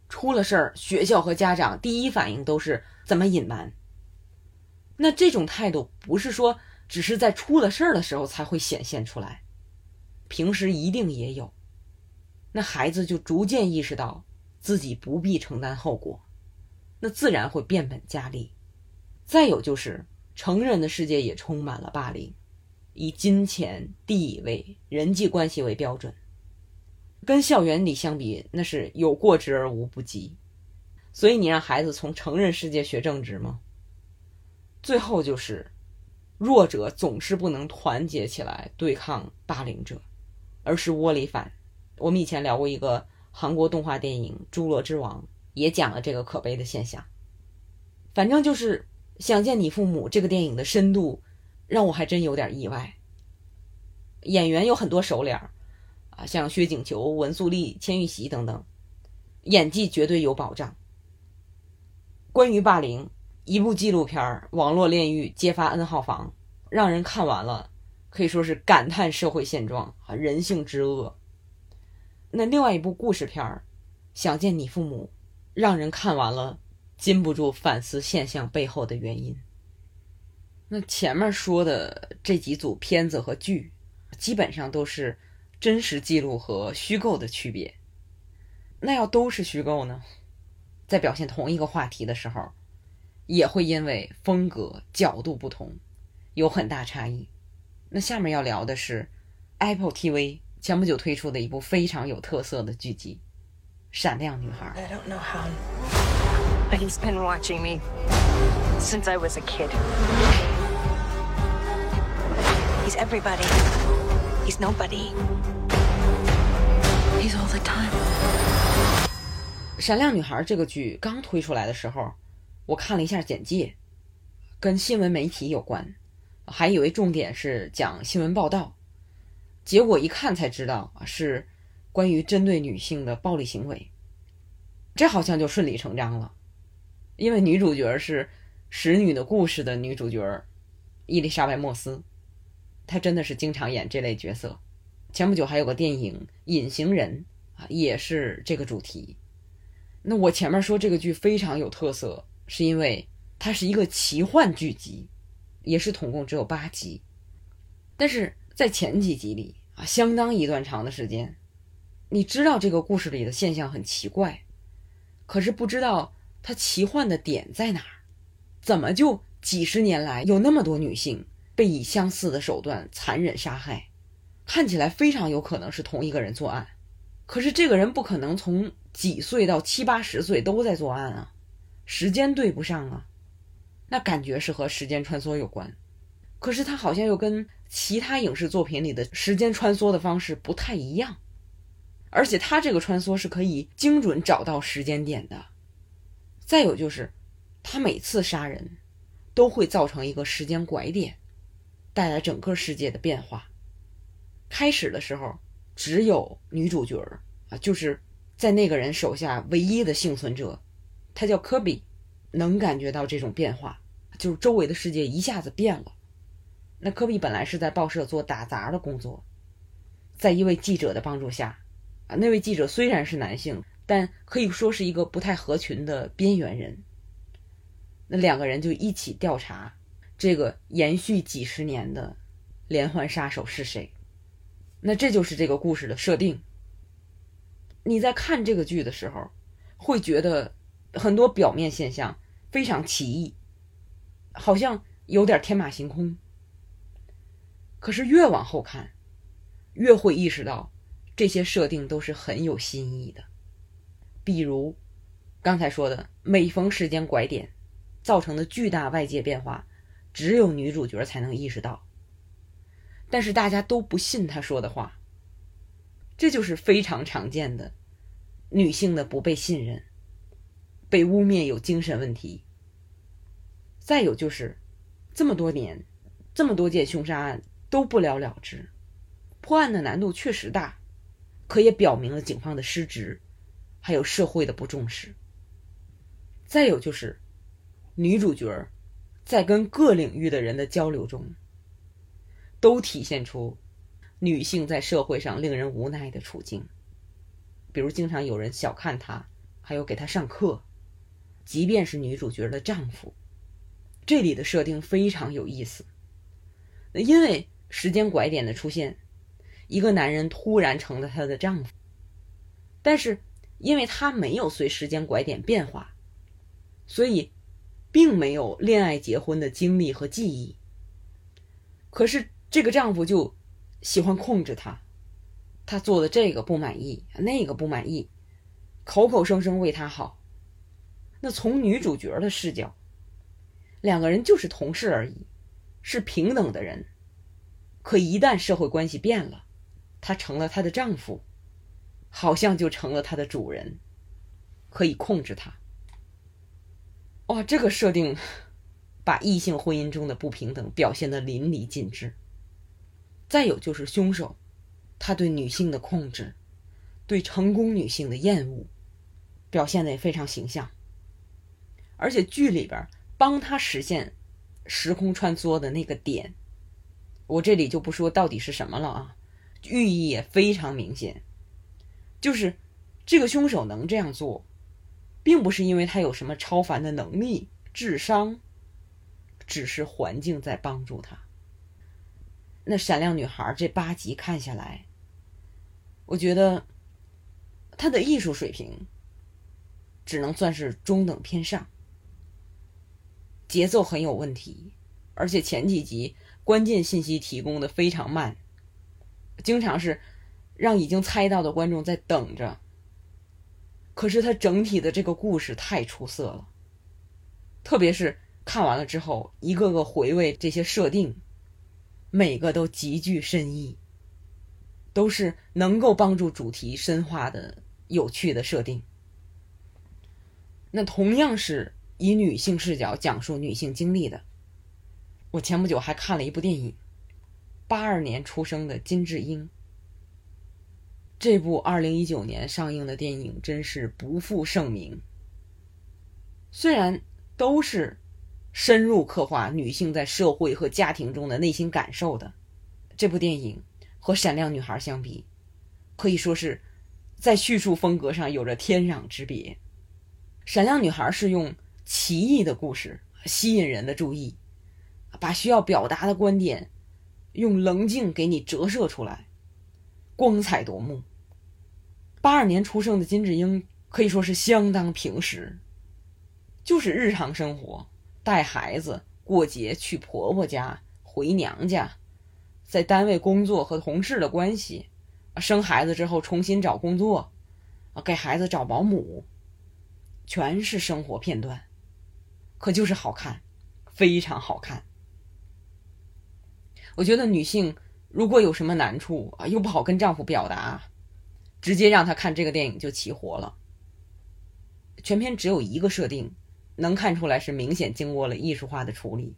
出了事儿，学校和家长第一反应都是怎么隐瞒。那这种态度不是说只是在出了事儿的时候才会显现出来，平时一定也有。那孩子就逐渐意识到自己不必承担后果，那自然会变本加厉。再有就是成人的世界也充满了霸凌，以金钱、地位、人际关系为标准。跟校园里相比，那是有过之而无不及。所以你让孩子从成人世界学正直吗？最后就是，弱者总是不能团结起来对抗霸凌者，而是窝里反。我们以前聊过一个韩国动画电影《侏罗之王》，也讲了这个可悲的现象。反正就是想见你父母这个电影的深度，让我还真有点意外。演员有很多熟脸儿。啊，像薛景求、文素丽、千玉玺等等，演技绝对有保障。关于霸凌，一部纪录片《网络炼狱揭发 N 号房》，让人看完了可以说是感叹社会现状啊，人性之恶。那另外一部故事片《想见你父母》，让人看完了禁不住反思现象背后的原因。那前面说的这几组片子和剧，基本上都是真实记录和虚构的区别。那要都是虚构呢，在表现同一个话题的时候，也会因为风格角度不同，有很大差异。那下面要聊的是 Apple TV 前不久推出的一部非常有特色的剧集《闪亮女孩》。I don't know how, but he's been watching me since I was a kid. He's everybody. He's nobody. He's all the time.《闪亮女孩》这个剧刚推出来的时候，我看了一下简介，跟新闻媒体有关，还以为重点是讲新闻报道，结果一看才知道是关于针对女性的暴力行为。这好像就顺理成章了，因为女主角是《使女的故事》的女主角伊丽莎白·莫斯，她真的是经常演这类角色。前不久还有个电影《隐形人》啊，也是这个主题。那我前面说这个剧非常有特色，是因为它是一个奇幻剧集，也是统共只有八集，但是在前几集里啊，相当一段长的时间，你知道这个故事里的现象很奇怪，可是不知道它奇幻的点在哪儿，怎么就几十年来有那么多女性被以相似的手段残忍杀害，看起来非常有可能是同一个人作案。可是这个人不可能从几岁到七八十岁都在作案啊，时间对不上啊，那感觉是和时间穿梭有关。可是他好像又跟其他影视作品里的时间穿梭的方式不太一样，而且他这个穿梭是可以精准找到时间点的。再有就是，他每次杀人都会造成一个时间拐点，带来整个世界的变化。开始的时候。只有女主角啊，就是在那个人手下唯一的幸存者，他叫科比，能感觉到这种变化，就是周围的世界一下子变了。那科比本来是在报社做打杂的工作，在一位记者的帮助下，啊，那位记者虽然是男性，但可以说是一个不太合群的边缘人。那两个人就一起调查这个延续几十年的连环杀手是谁。那这就是这个故事的设定。你在看这个剧的时候，会觉得很多表面现象非常奇异，好像有点天马行空。可是越往后看，越会意识到这些设定都是很有新意的。比如刚才说的，每逢时间拐点造成的巨大外界变化，只有女主角才能意识到。但是大家都不信他说的话，这就是非常常见的女性的不被信任，被污蔑有精神问题。再有就是，这么多年，这么多件凶杀案都不了了之，破案的难度确实大，可也表明了警方的失职，还有社会的不重视。再有就是，女主角在跟各领域的人的交流中。都体现出女性在社会上令人无奈的处境，比如经常有人小看她，还有给她上课，即便是女主角的丈夫，这里的设定非常有意思。因为时间拐点的出现，一个男人突然成了她的丈夫，但是因为他没有随时间拐点变化，所以并没有恋爱结婚的经历和记忆。可是。这个丈夫就喜欢控制她，他做的这个不满意，那个不满意，口口声声为她好。那从女主角的视角，两个人就是同事而已，是平等的人。可一旦社会关系变了，他成了她的丈夫，好像就成了她的主人，可以控制她。哇，这个设定把异性婚姻中的不平等表现得淋漓尽致。再有就是凶手，他对女性的控制，对成功女性的厌恶，表现的也非常形象，而且剧里边帮他实现时空穿梭的那个点，我这里就不说到底是什么了啊，寓意也非常明显，就是这个凶手能这样做，并不是因为他有什么超凡的能力、智商，只是环境在帮助他。那闪亮女孩这八集看下来，我觉得她的艺术水平只能算是中等偏上，节奏很有问题，而且前几集关键信息提供的非常慢，经常是让已经猜到的观众在等着。可是它整体的这个故事太出色了，特别是看完了之后，一个个回味这些设定。每个都极具深意，都是能够帮助主题深化的有趣的设定。那同样是以女性视角讲述女性经历的，我前不久还看了一部电影，八二年出生的金智英。这部二零一九年上映的电影真是不负盛名，虽然都是。深入刻画女性在社会和家庭中的内心感受的这部电影，和《闪亮女孩》相比，可以说是在叙述风格上有着天壤之别。《闪亮女孩》是用奇异的故事吸引人的注意，把需要表达的观点用棱镜给你折射出来，光彩夺目。八二年出生的金智英可以说是相当平实，就是日常生活。带孩子过节去婆婆家回娘家，在单位工作和同事的关系，生孩子之后重新找工作，给孩子找保姆，全是生活片段，可就是好看，非常好看。我觉得女性如果有什么难处啊，又不好跟丈夫表达，直接让他看这个电影就齐活了。全片只有一个设定。能看出来是明显经过了艺术化的处理，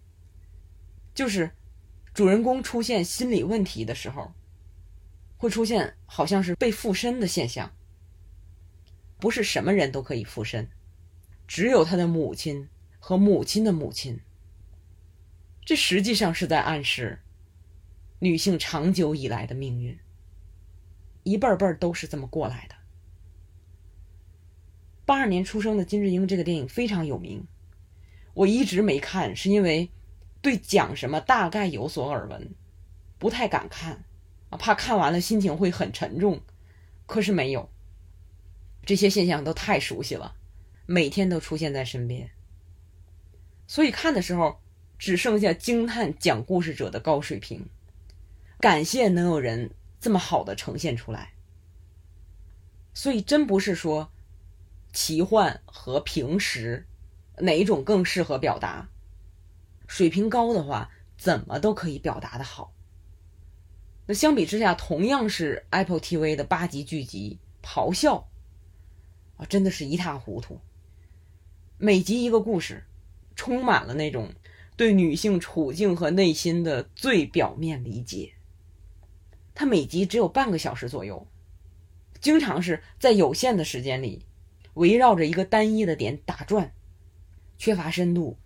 就是主人公出现心理问题的时候，会出现好像是被附身的现象。不是什么人都可以附身，只有他的母亲和母亲的母亲。这实际上是在暗示女性长久以来的命运，一辈辈都是这么过来的。八二年出生的金智英这个电影非常有名，我一直没看，是因为对讲什么大概有所耳闻，不太敢看啊，怕看完了心情会很沉重。可是没有，这些现象都太熟悉了，每天都出现在身边，所以看的时候只剩下惊叹讲故事者的高水平，感谢能有人这么好的呈现出来。所以真不是说。奇幻和平时，哪一种更适合表达？水平高的话，怎么都可以表达的好。那相比之下，同样是 Apple TV 的八集剧集《咆哮》，啊，真的是一塌糊涂。每集一个故事，充满了那种对女性处境和内心的最表面理解。它每集只有半个小时左右，经常是在有限的时间里。围绕着一个单一的点打转，缺乏深度。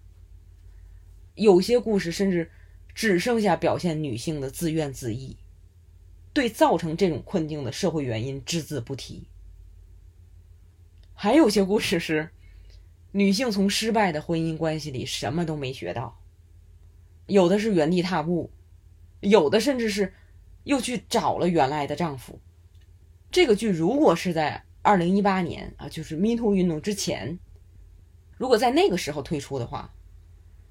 有些故事甚至只剩下表现女性的自怨自艾，对造成这种困境的社会原因只字不提。还有些故事是女性从失败的婚姻关系里什么都没学到，有的是原地踏步，有的甚至是又去找了原来的丈夫。这个剧如果是在。二零一八年啊，就是 Me Too 运动之前，如果在那个时候推出的话，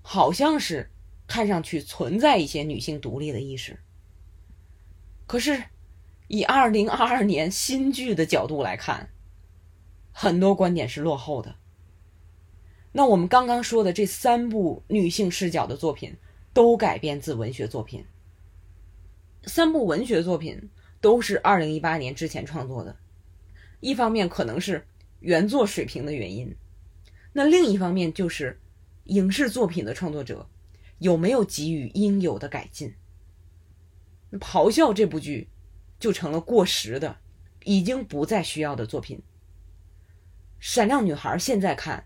好像是看上去存在一些女性独立的意识。可是，以二零二二年新剧的角度来看，很多观点是落后的。那我们刚刚说的这三部女性视角的作品，都改编自文学作品。三部文学作品都是二零一八年之前创作的。一方面可能是原作水平的原因，那另一方面就是影视作品的创作者有没有给予应有的改进。《咆哮》这部剧就成了过时的、已经不再需要的作品。闪亮女孩》现在看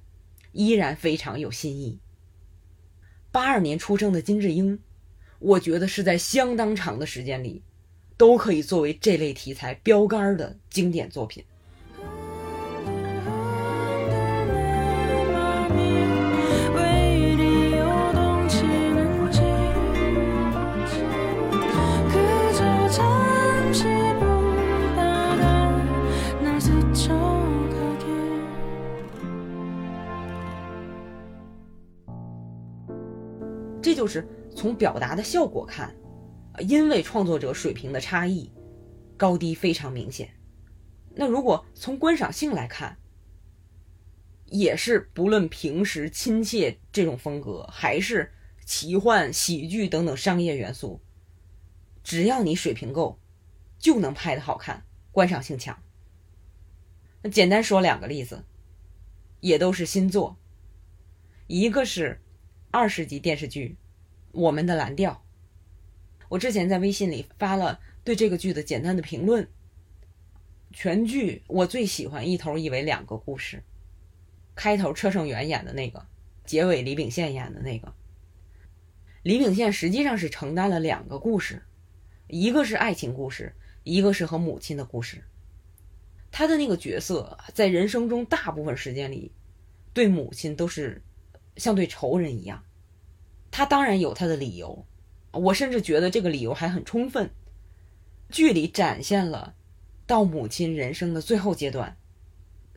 依然非常有新意。八二年出生的金智英，我觉得是在相当长的时间里，都可以作为这类题材标杆的经典作品。从表达的效果看，因为创作者水平的差异，高低非常明显。那如果从观赏性来看，也是不论平时亲切这种风格，还是奇幻、喜剧等等商业元素，只要你水平够，就能拍的好看，观赏性强。那简单说两个例子，也都是新作，一个是二十集电视剧《我们的蓝调》，我之前在微信里发了对这个剧的简单的评论。全剧我最喜欢一头一尾两个故事，开头车胜元演的那个，结尾李秉宪演的那个。李秉宪实际上是承担了两个故事，一个是爱情故事，一个是和母亲的故事。他的那个角色在人生中大部分时间里，对母亲都是像对仇人一样。他当然有他的理由，我甚至觉得这个理由还很充分。剧里展现了到母亲人生的最后阶段，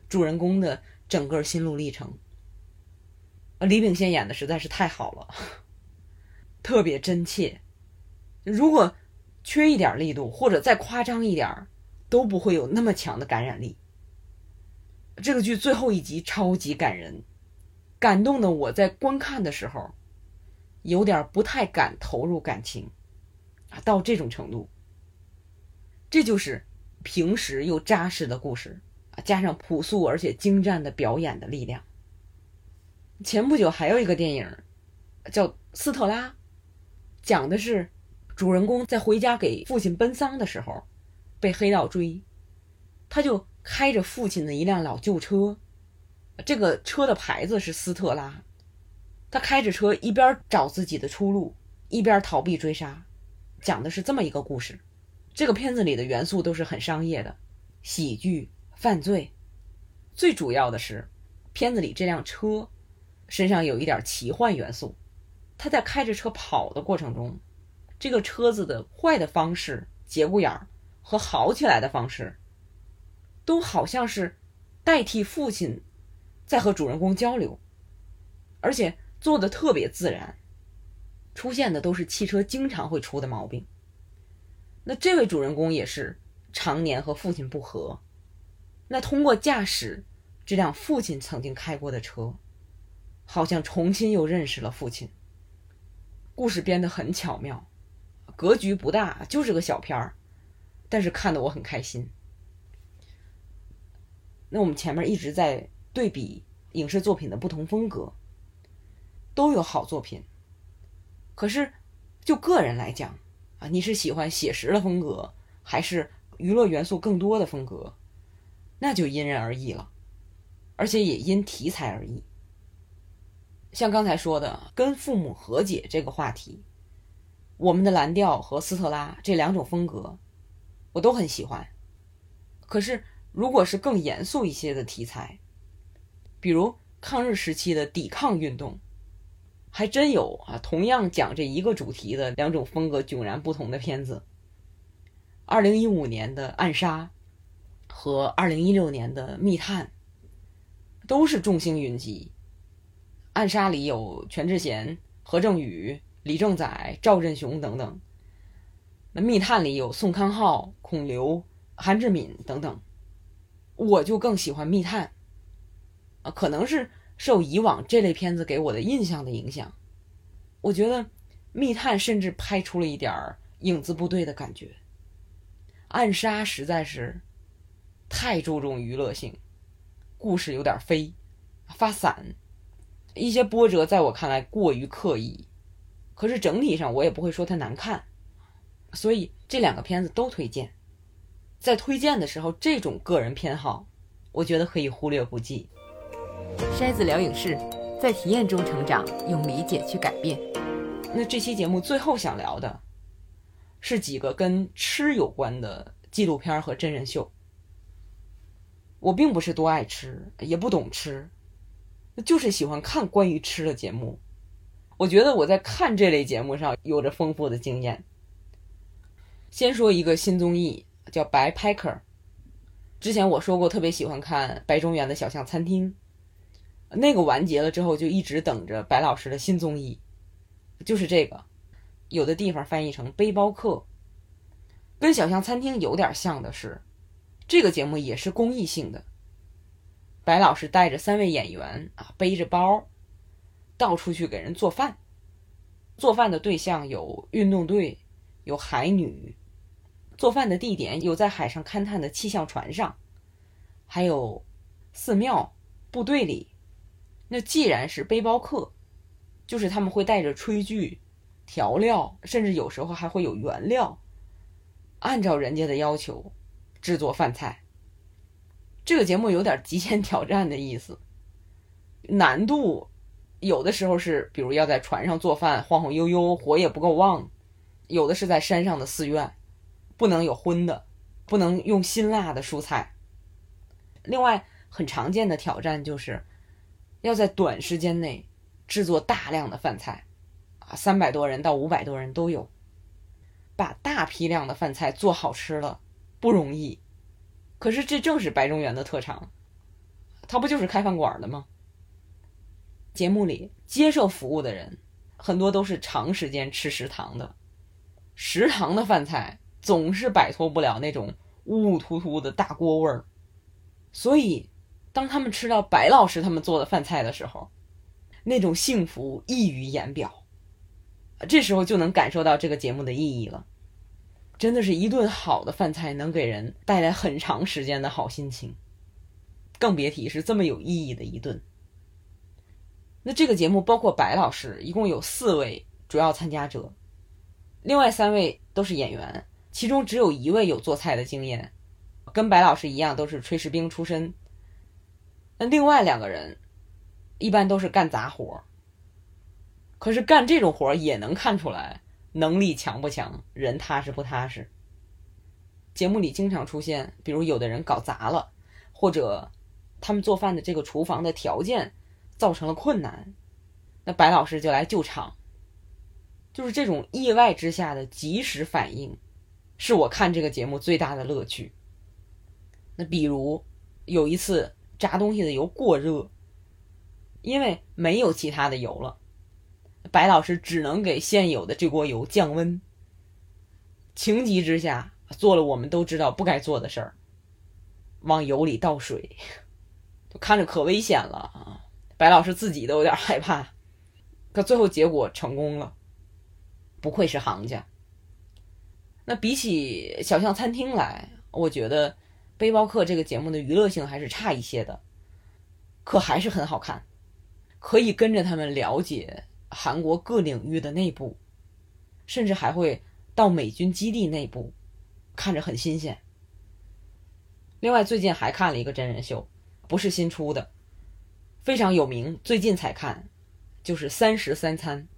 主人公的整个心路历程。呃李秉宪演的实在是太好了，特别真切。如果缺一点力度，或者再夸张一点儿，都不会有那么强的感染力。这个剧最后一集超级感人，感动的我在观看的时候，有点不太敢投入感情，啊，到这种程度。这就是平实又扎实的故事啊，加上朴素而且精湛的表演的力量。前不久还有一个电影叫《斯特拉》，讲的是主人公在回家给父亲奔丧的时候被黑道追，他就开着父亲的一辆老旧车，这个车的牌子是斯特拉，他开着车一边找自己的出路，一边逃避追杀，讲的是这么一个故事。这个片子里的元素都是很商业的，喜剧、犯罪，最主要的是，片子里这辆车身上有一点奇幻元素。他在开着车跑的过程中，这个车子的坏的方式、节骨眼儿和好起来的方式，都好像是代替父亲在和主人公交流，而且做的特别自然，出现的都是汽车经常会出的毛病。那这位主人公也是常年和父亲不和，那通过驾驶这辆父亲曾经开过的车，好像重新又认识了父亲。故事编得很巧妙，格局不大，就是个小片儿，但是看得我很开心。那我们前面一直在对比影视作品的不同风格，都有好作品，可是就个人来讲。啊，你是喜欢写实的风格，还是娱乐元素更多的风格？那就因人而异了，而且也因题材而异。像刚才说的跟父母和解这个话题，我们的蓝调和斯特拉这两种风格，我都很喜欢。可是，如果是更严肃一些的题材，比如抗日时期的抵抗运动。还真有啊！同样讲这一个主题的两种风格迥然不同的片子。二零一五年的《暗杀》和二零一六年的《密探》都是众星云集。《暗杀》里有全智贤、何正宇、李正宰、赵振雄等等；那《密探》里有宋康昊、孔刘、韩志敏等等。我就更喜欢《密探》啊，可能是。受以往这类片子给我的印象的影响，我觉得《密探》甚至拍出了一点儿影子部队的感觉，《暗杀》实在是太注重娱乐性，故事有点飞，发散，一些波折在我看来过于刻意，可是整体上我也不会说它难看，所以这两个片子都推荐。在推荐的时候，这种个人偏好我觉得可以忽略不计。筛子聊影视，在体验中成长，用理解去改变。那这期节目最后想聊的，是几个跟吃有关的纪录片和真人秀。我并不是多爱吃，也不懂吃，就是喜欢看关于吃的节目。我觉得我在看这类节目上有着丰富的经验。先说一个新综艺，叫《白 Packer》。之前我说过，特别喜欢看白中原的小巷餐厅。那个完结了之后，就一直等着白老师的新综艺，就是这个，有的地方翻译成“背包客”。跟小巷餐厅有点像的是，这个节目也是公益性的。白老师带着三位演员啊，背着包，到处去给人做饭。做饭的对象有运动队，有海女。做饭的地点有在海上勘探的气象船上，还有寺庙、部队里。那既然是背包客，就是他们会带着炊具、调料，甚至有时候还会有原料，按照人家的要求制作饭菜。这个节目有点极限挑战的意思，难度有的时候是，比如要在船上做饭，晃晃悠悠，火也不够旺；有的是在山上的寺院，不能有荤的，不能用辛辣的蔬菜。另外，很常见的挑战就是。要在短时间内制作大量的饭菜，啊，三百多人到五百多人都有，把大批量的饭菜做好吃了不容易。可是这正是白中原的特长，他不就是开饭馆的吗？节目里接受服务的人很多都是长时间吃食堂的，食堂的饭菜总是摆脱不了那种雾突突的大锅味儿，所以。当他们吃到白老师他们做的饭菜的时候，那种幸福溢于言表。这时候就能感受到这个节目的意义了。真的是一顿好的饭菜能给人带来很长时间的好心情，更别提是这么有意义的一顿。那这个节目包括白老师，一共有四位主要参加者，另外三位都是演员，其中只有一位有做菜的经验，跟白老师一样都是炊事兵出身。那另外两个人，一般都是干杂活可是干这种活也能看出来能力强不强，人踏实不踏实。节目里经常出现，比如有的人搞砸了，或者他们做饭的这个厨房的条件造成了困难，那白老师就来救场。就是这种意外之下的及时反应，是我看这个节目最大的乐趣。那比如有一次。炸东西的油过热，因为没有其他的油了，白老师只能给现有的这锅油降温。情急之下，做了我们都知道不该做的事儿，往油里倒水，看着可危险了啊！白老师自己都有点害怕，可最后结果成功了，不愧是行家。那比起小巷餐厅来，我觉得。背包客这个节目的娱乐性还是差一些的，可还是很好看，可以跟着他们了解韩国各领域的内部，甚至还会到美军基地内部，看着很新鲜。另外，最近还看了一个真人秀，不是新出的，非常有名，最近才看，就是《三食三餐》。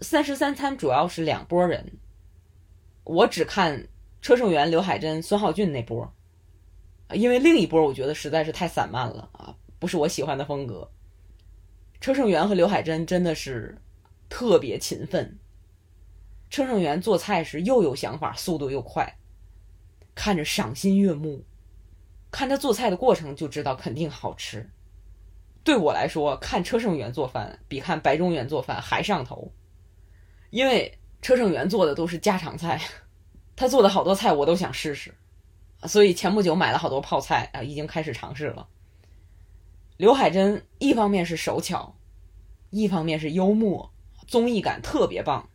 《三食三餐》主要是两拨人，我只看。车胜元、刘海珍、孙浩俊那波，因为另一波我觉得实在是太散漫了啊，不是我喜欢的风格。车胜元和刘海珍真的是特别勤奋。车胜元做菜时又有想法，速度又快，看着赏心悦目。看他做菜的过程就知道肯定好吃。对我来说，看车胜元做饭比看白中原做饭还上头，因为车胜元做的都是家常菜。他做的好多菜我都想试试，所以前不久买了好多泡菜啊，已经开始尝试了。刘海珍一方面是手巧，一方面是幽默，综艺感特别棒。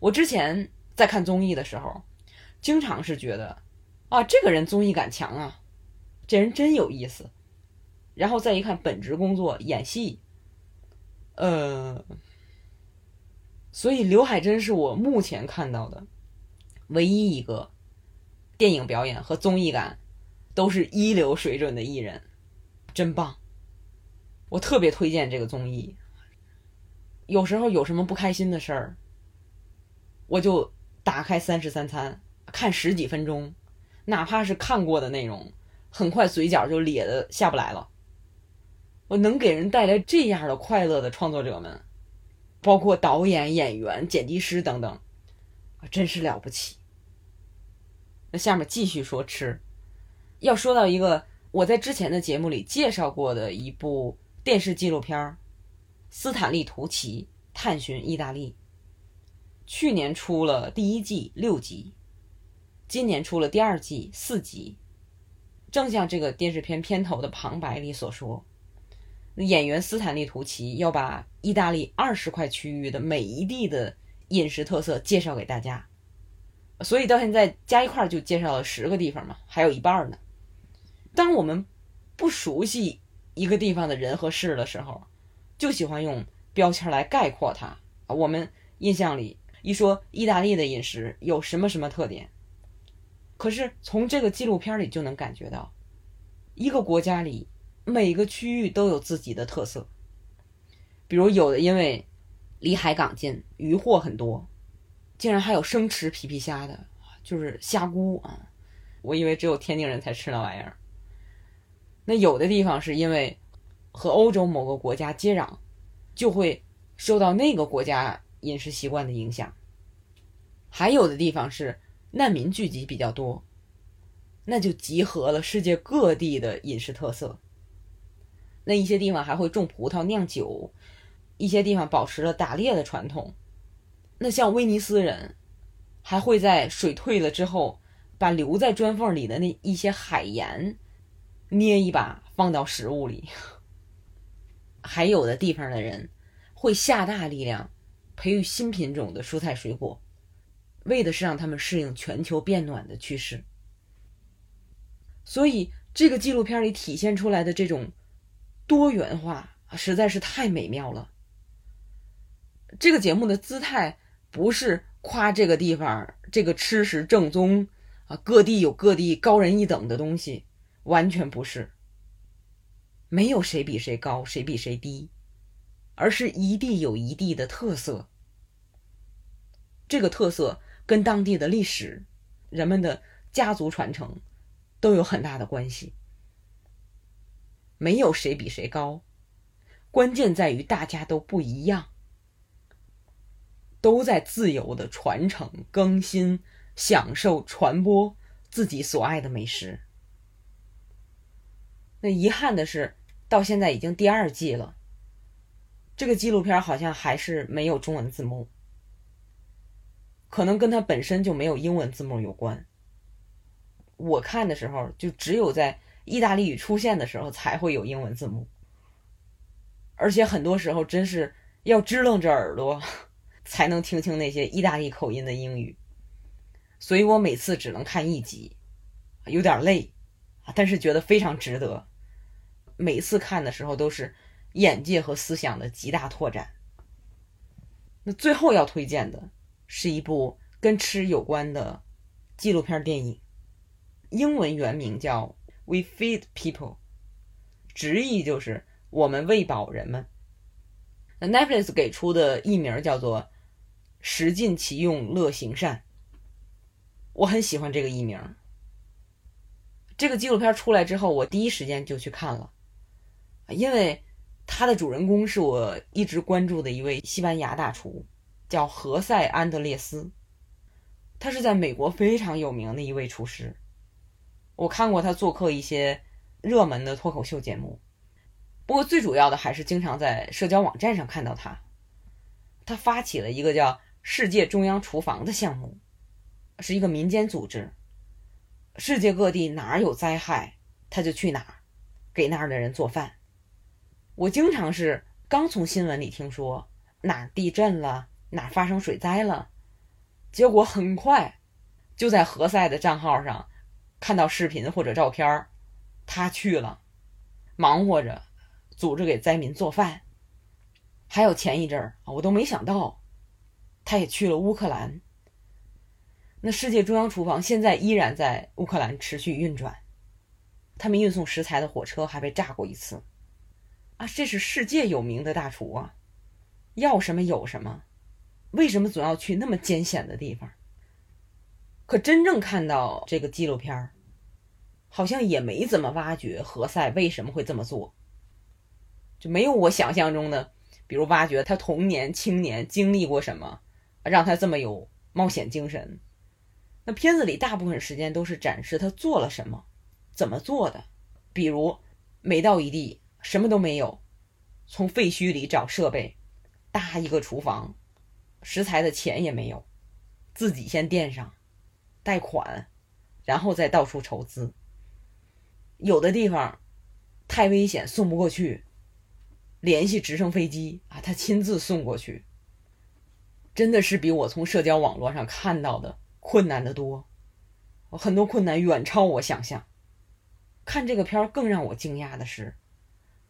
我之前在看综艺的时候，经常是觉得啊，这个人综艺感强啊，这人真有意思。然后再一看本职工作演戏，呃，所以刘海珍是我目前看到的。唯一一个电影表演和综艺感都是一流水准的艺人，真棒！我特别推荐这个综艺。有时候有什么不开心的事儿，我就打开《三十三餐》看十几分钟，哪怕是看过的内容，很快嘴角就咧的下不来了。我能给人带来这样的快乐的创作者们，包括导演、演员、剪辑师等等，真是了不起。那下面继续说吃，要说到一个我在之前的节目里介绍过的一部电视纪录片《斯坦利·图奇探寻意大利》，去年出了第一季六集，今年出了第二季四集。正像这个电视片片头的旁白里所说。演员斯坦利·图奇要把意大利二十块区域的每一地的饮食特色介绍给大家，所以到现在加一块就介绍了十个地方嘛，还有一半呢。当我们不熟悉一个地方的人和事的时候，就喜欢用标签来概括它。我们印象里一说意大利的饮食有什么什么特点，可是从这个纪录片里就能感觉到，一个国家里。每个区域都有自己的特色，比如有的因为离海港近，渔获很多，竟然还有生吃皮皮虾的，就是虾菇啊！我以为只有天津人才吃那玩意儿。那有的地方是因为和欧洲某个国家接壤，就会受到那个国家饮食习惯的影响。还有的地方是难民聚集比较多，那就集合了世界各地的饮食特色。那一些地方还会种葡萄酿酒，一些地方保持了打猎的传统。那像威尼斯人，还会在水退了之后，把留在砖缝里的那一些海盐捏一把放到食物里。还有的地方的人会下大力量培育新品种的蔬菜水果，为的是让他们适应全球变暖的趋势。所以这个纪录片里体现出来的这种。多元化实在是太美妙了。这个节目的姿态不是夸这个地方这个吃食正宗啊，各地有各地高人一等的东西，完全不是。没有谁比谁高，谁比谁低，而是一地有一地的特色。这个特色跟当地的历史、人们的家族传承都有很大的关系。没有谁比谁高，关键在于大家都不一样，都在自由的传承、更新、享受、传播自己所爱的美食。那遗憾的是，到现在已经第二季了，这个纪录片好像还是没有中文字幕，可能跟它本身就没有英文字幕有关。我看的时候，就只有在。意大利语出现的时候才会有英文字幕，而且很多时候真是要支棱着耳朵才能听清那些意大利口音的英语，所以我每次只能看一集，有点累，但是觉得非常值得。每次看的时候都是眼界和思想的极大拓展。那最后要推荐的是一部跟吃有关的纪录片电影，英文原名叫。We feed people，直译就是我们喂饱人们。那 Netflix 给出的译名叫做“食尽其用，乐行善”。我很喜欢这个译名。这个纪录片出来之后，我第一时间就去看了，因为它的主人公是我一直关注的一位西班牙大厨，叫何塞·安德烈斯。他是在美国非常有名的一位厨师。我看过他做客一些热门的脱口秀节目，不过最主要的还是经常在社交网站上看到他。他发起了一个叫“世界中央厨房”的项目，是一个民间组织，世界各地哪儿有灾害，他就去哪儿，给那儿的人做饭。我经常是刚从新闻里听说哪儿地震了，哪发生水灾了，结果很快就在何塞的账号上。看到视频或者照片他去了，忙活着组织给灾民做饭。还有前一阵儿，我都没想到，他也去了乌克兰。那世界中央厨房现在依然在乌克兰持续运转。他们运送食材的火车还被炸过一次。啊，这是世界有名的大厨啊，要什么有什么，为什么总要去那么艰险的地方？可真正看到这个纪录片儿，好像也没怎么挖掘何塞为什么会这么做，就没有我想象中的，比如挖掘他童年、青年经历过什么，让他这么有冒险精神。那片子里大部分时间都是展示他做了什么，怎么做的，比如每到一地什么都没有，从废墟里找设备，搭一个厨房，食材的钱也没有，自己先垫上，贷款，然后再到处筹资。有的地方太危险送不过去，联系直升飞机啊，他亲自送过去，真的是比我从社交网络上看到的困难的多，很多困难远超我想象。看这个片儿更让我惊讶的是，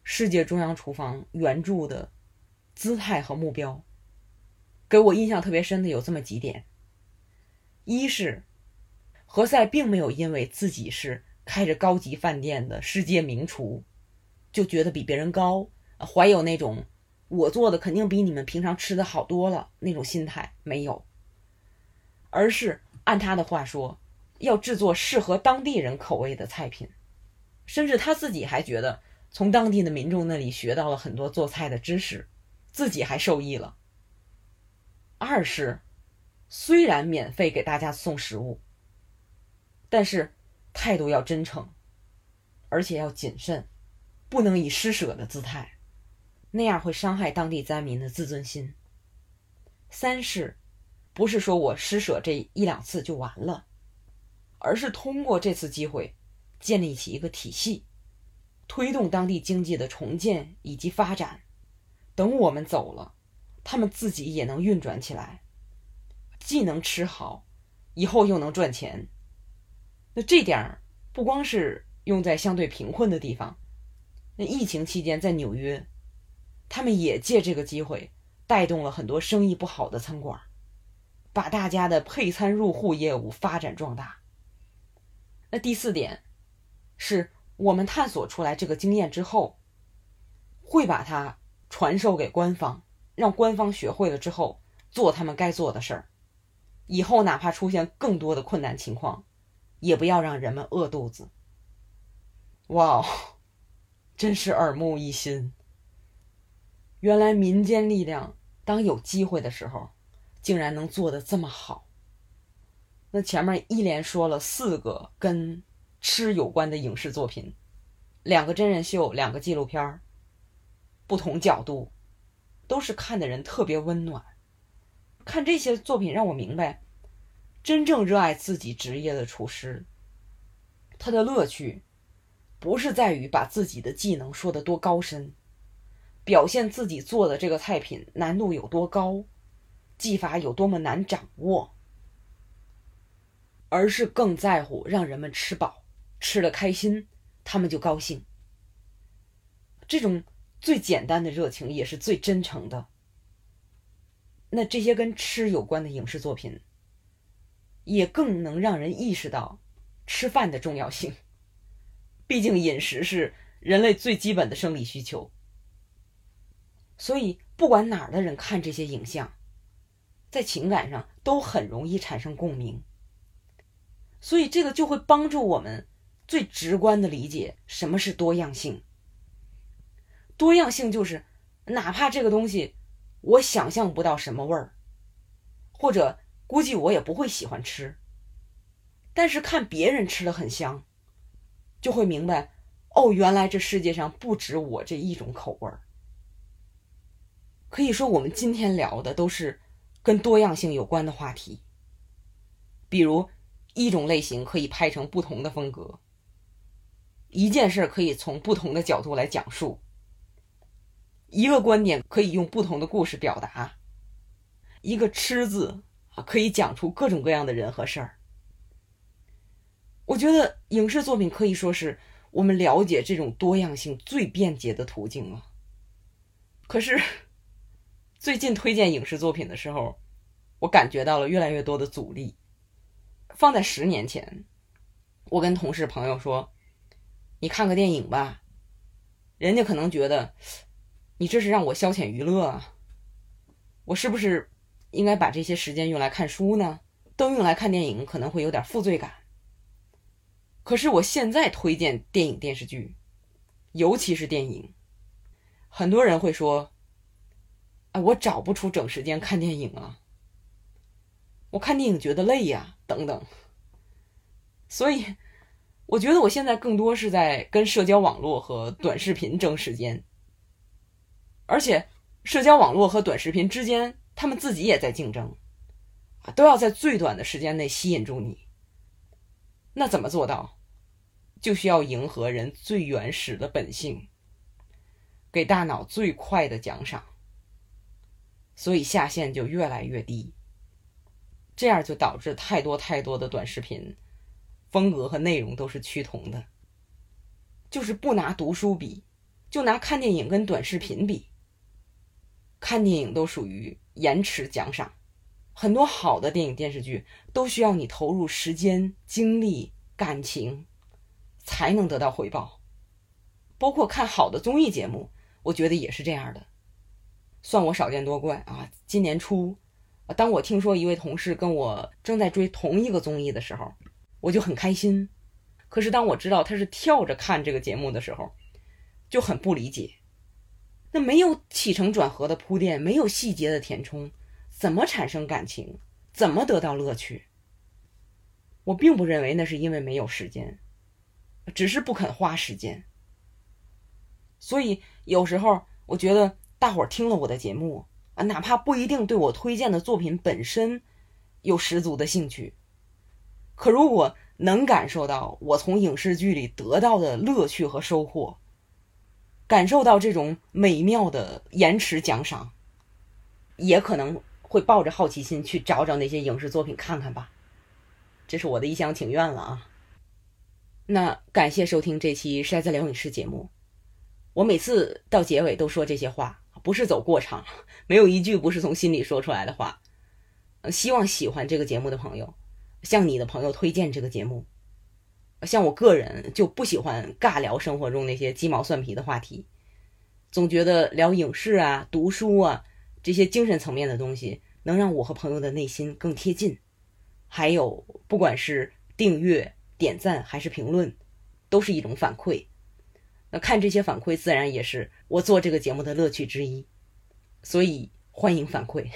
世界中央厨房原著的姿态和目标，给我印象特别深的有这么几点：一是何塞并没有因为自己是开着高级饭店的世界名厨，就觉得比别人高，怀有那种我做的肯定比你们平常吃的好多了那种心态，没有，而是按他的话说，要制作适合当地人口味的菜品，甚至他自己还觉得从当地的民众那里学到了很多做菜的知识，自己还受益了。二是，虽然免费给大家送食物，但是态度要真诚，而且要谨慎，不能以施舍的姿态，那样会伤害当地灾民的自尊心。三是，不是说我施舍这一两次就完了，而是通过这次机会，建立起一个体系，推动当地经济的重建以及发展。等我们走了，他们自己也能运转起来，既能吃好，以后又能赚钱。那这点儿不光是用在相对贫困的地方，那疫情期间在纽约，他们也借这个机会带动了很多生意不好的餐馆，把大家的配餐入户业务发展壮大。那第四点，是我们探索出来这个经验之后，会把它传授给官方，让官方学会了之后做他们该做的事儿，以后哪怕出现更多的困难情况。也不要让人们饿肚子。哇，哦，真是耳目一新！原来民间力量当有机会的时候，竟然能做得这么好。那前面一连说了四个跟吃有关的影视作品，两个真人秀，两个纪录片，不同角度，都是看的人特别温暖。看这些作品让我明白。真正热爱自己职业的厨师，他的乐趣不是在于把自己的技能说得多高深，表现自己做的这个菜品难度有多高，技法有多么难掌握，而是更在乎让人们吃饱，吃了开心，他们就高兴。这种最简单的热情也是最真诚的。那这些跟吃有关的影视作品。也更能让人意识到吃饭的重要性。毕竟饮食是人类最基本的生理需求，所以不管哪儿的人看这些影像，在情感上都很容易产生共鸣。所以这个就会帮助我们最直观的理解什么是多样性。多样性就是哪怕这个东西我想象不到什么味儿，或者。估计我也不会喜欢吃，但是看别人吃的很香，就会明白，哦，原来这世界上不止我这一种口味儿。可以说，我们今天聊的都是跟多样性有关的话题，比如一种类型可以拍成不同的风格，一件事可以从不同的角度来讲述，一个观点可以用不同的故事表达，一个“吃”字。啊，可以讲出各种各样的人和事儿。我觉得影视作品可以说是我们了解这种多样性最便捷的途径了。可是，最近推荐影视作品的时候，我感觉到了越来越多的阻力。放在十年前，我跟同事朋友说，你看个电影吧，人家可能觉得你这是让我消遣娱乐啊。我是不是应该把这些时间用来看书呢？都用来看电影，可能会有点负罪感。可是我现在推荐电影电视剧，尤其是电影，很多人会说：“哎，我找不出整时间看电影啊，我看电影觉得累呀，等等。”所以，我觉得我现在更多是在跟社交网络和短视频争时间，而且社交网络和短视频之间，他们自己也在竞争，都要在最短的时间内吸引住你。那怎么做到？就需要迎合人最原始的本性，给大脑最快的奖赏，所以下限就越来越低。这样就导致太多太多的短视频。风格和内容都是趋同的，就是不拿读书比，就拿看电影跟短视频比。看电影都属于延迟奖赏，很多好的电影电视剧都需要你投入时间、精力、感情，才能得到回报。包括看好的综艺节目，我觉得也是这样的。算我少见多怪啊！今年初，当我听说一位同事跟我正在追同一个综艺的时候。我就很开心，可是当我知道他是跳着看这个节目的时候，就很不理解。那没有起承转合的铺垫，没有细节的填充，怎么产生感情？怎么得到乐趣？我并不认为那是因为没有时间，只是不肯花时间。所以有时候我觉得大伙儿听了我的节目啊，哪怕不一定对我推荐的作品本身有十足的兴趣。可如果能感受到我从影视剧里得到的乐趣和收获，感受到这种美妙的延迟奖赏，也可能会抱着好奇心去找找那些影视作品看看吧。这是我的一厢情愿了啊。那感谢收听这期筛子聊影视节目。我每次到结尾都说这些话，不是走过场，没有一句不是从心里说出来的话。希望喜欢这个节目的朋友。向你的朋友推荐这个节目，像我个人就不喜欢尬聊生活中那些鸡毛蒜皮的话题，总觉得聊影视啊、读书啊这些精神层面的东西，能让我和朋友的内心更贴近。还有，不管是订阅、点赞还是评论，都是一种反馈。看这些反馈，自然也是我做这个节目的乐趣之一。所以欢迎反馈。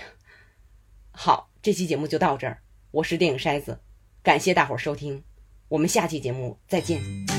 好，这期节目就到这儿。我是电影筛子，感谢大伙儿收听，我们下期节目再见。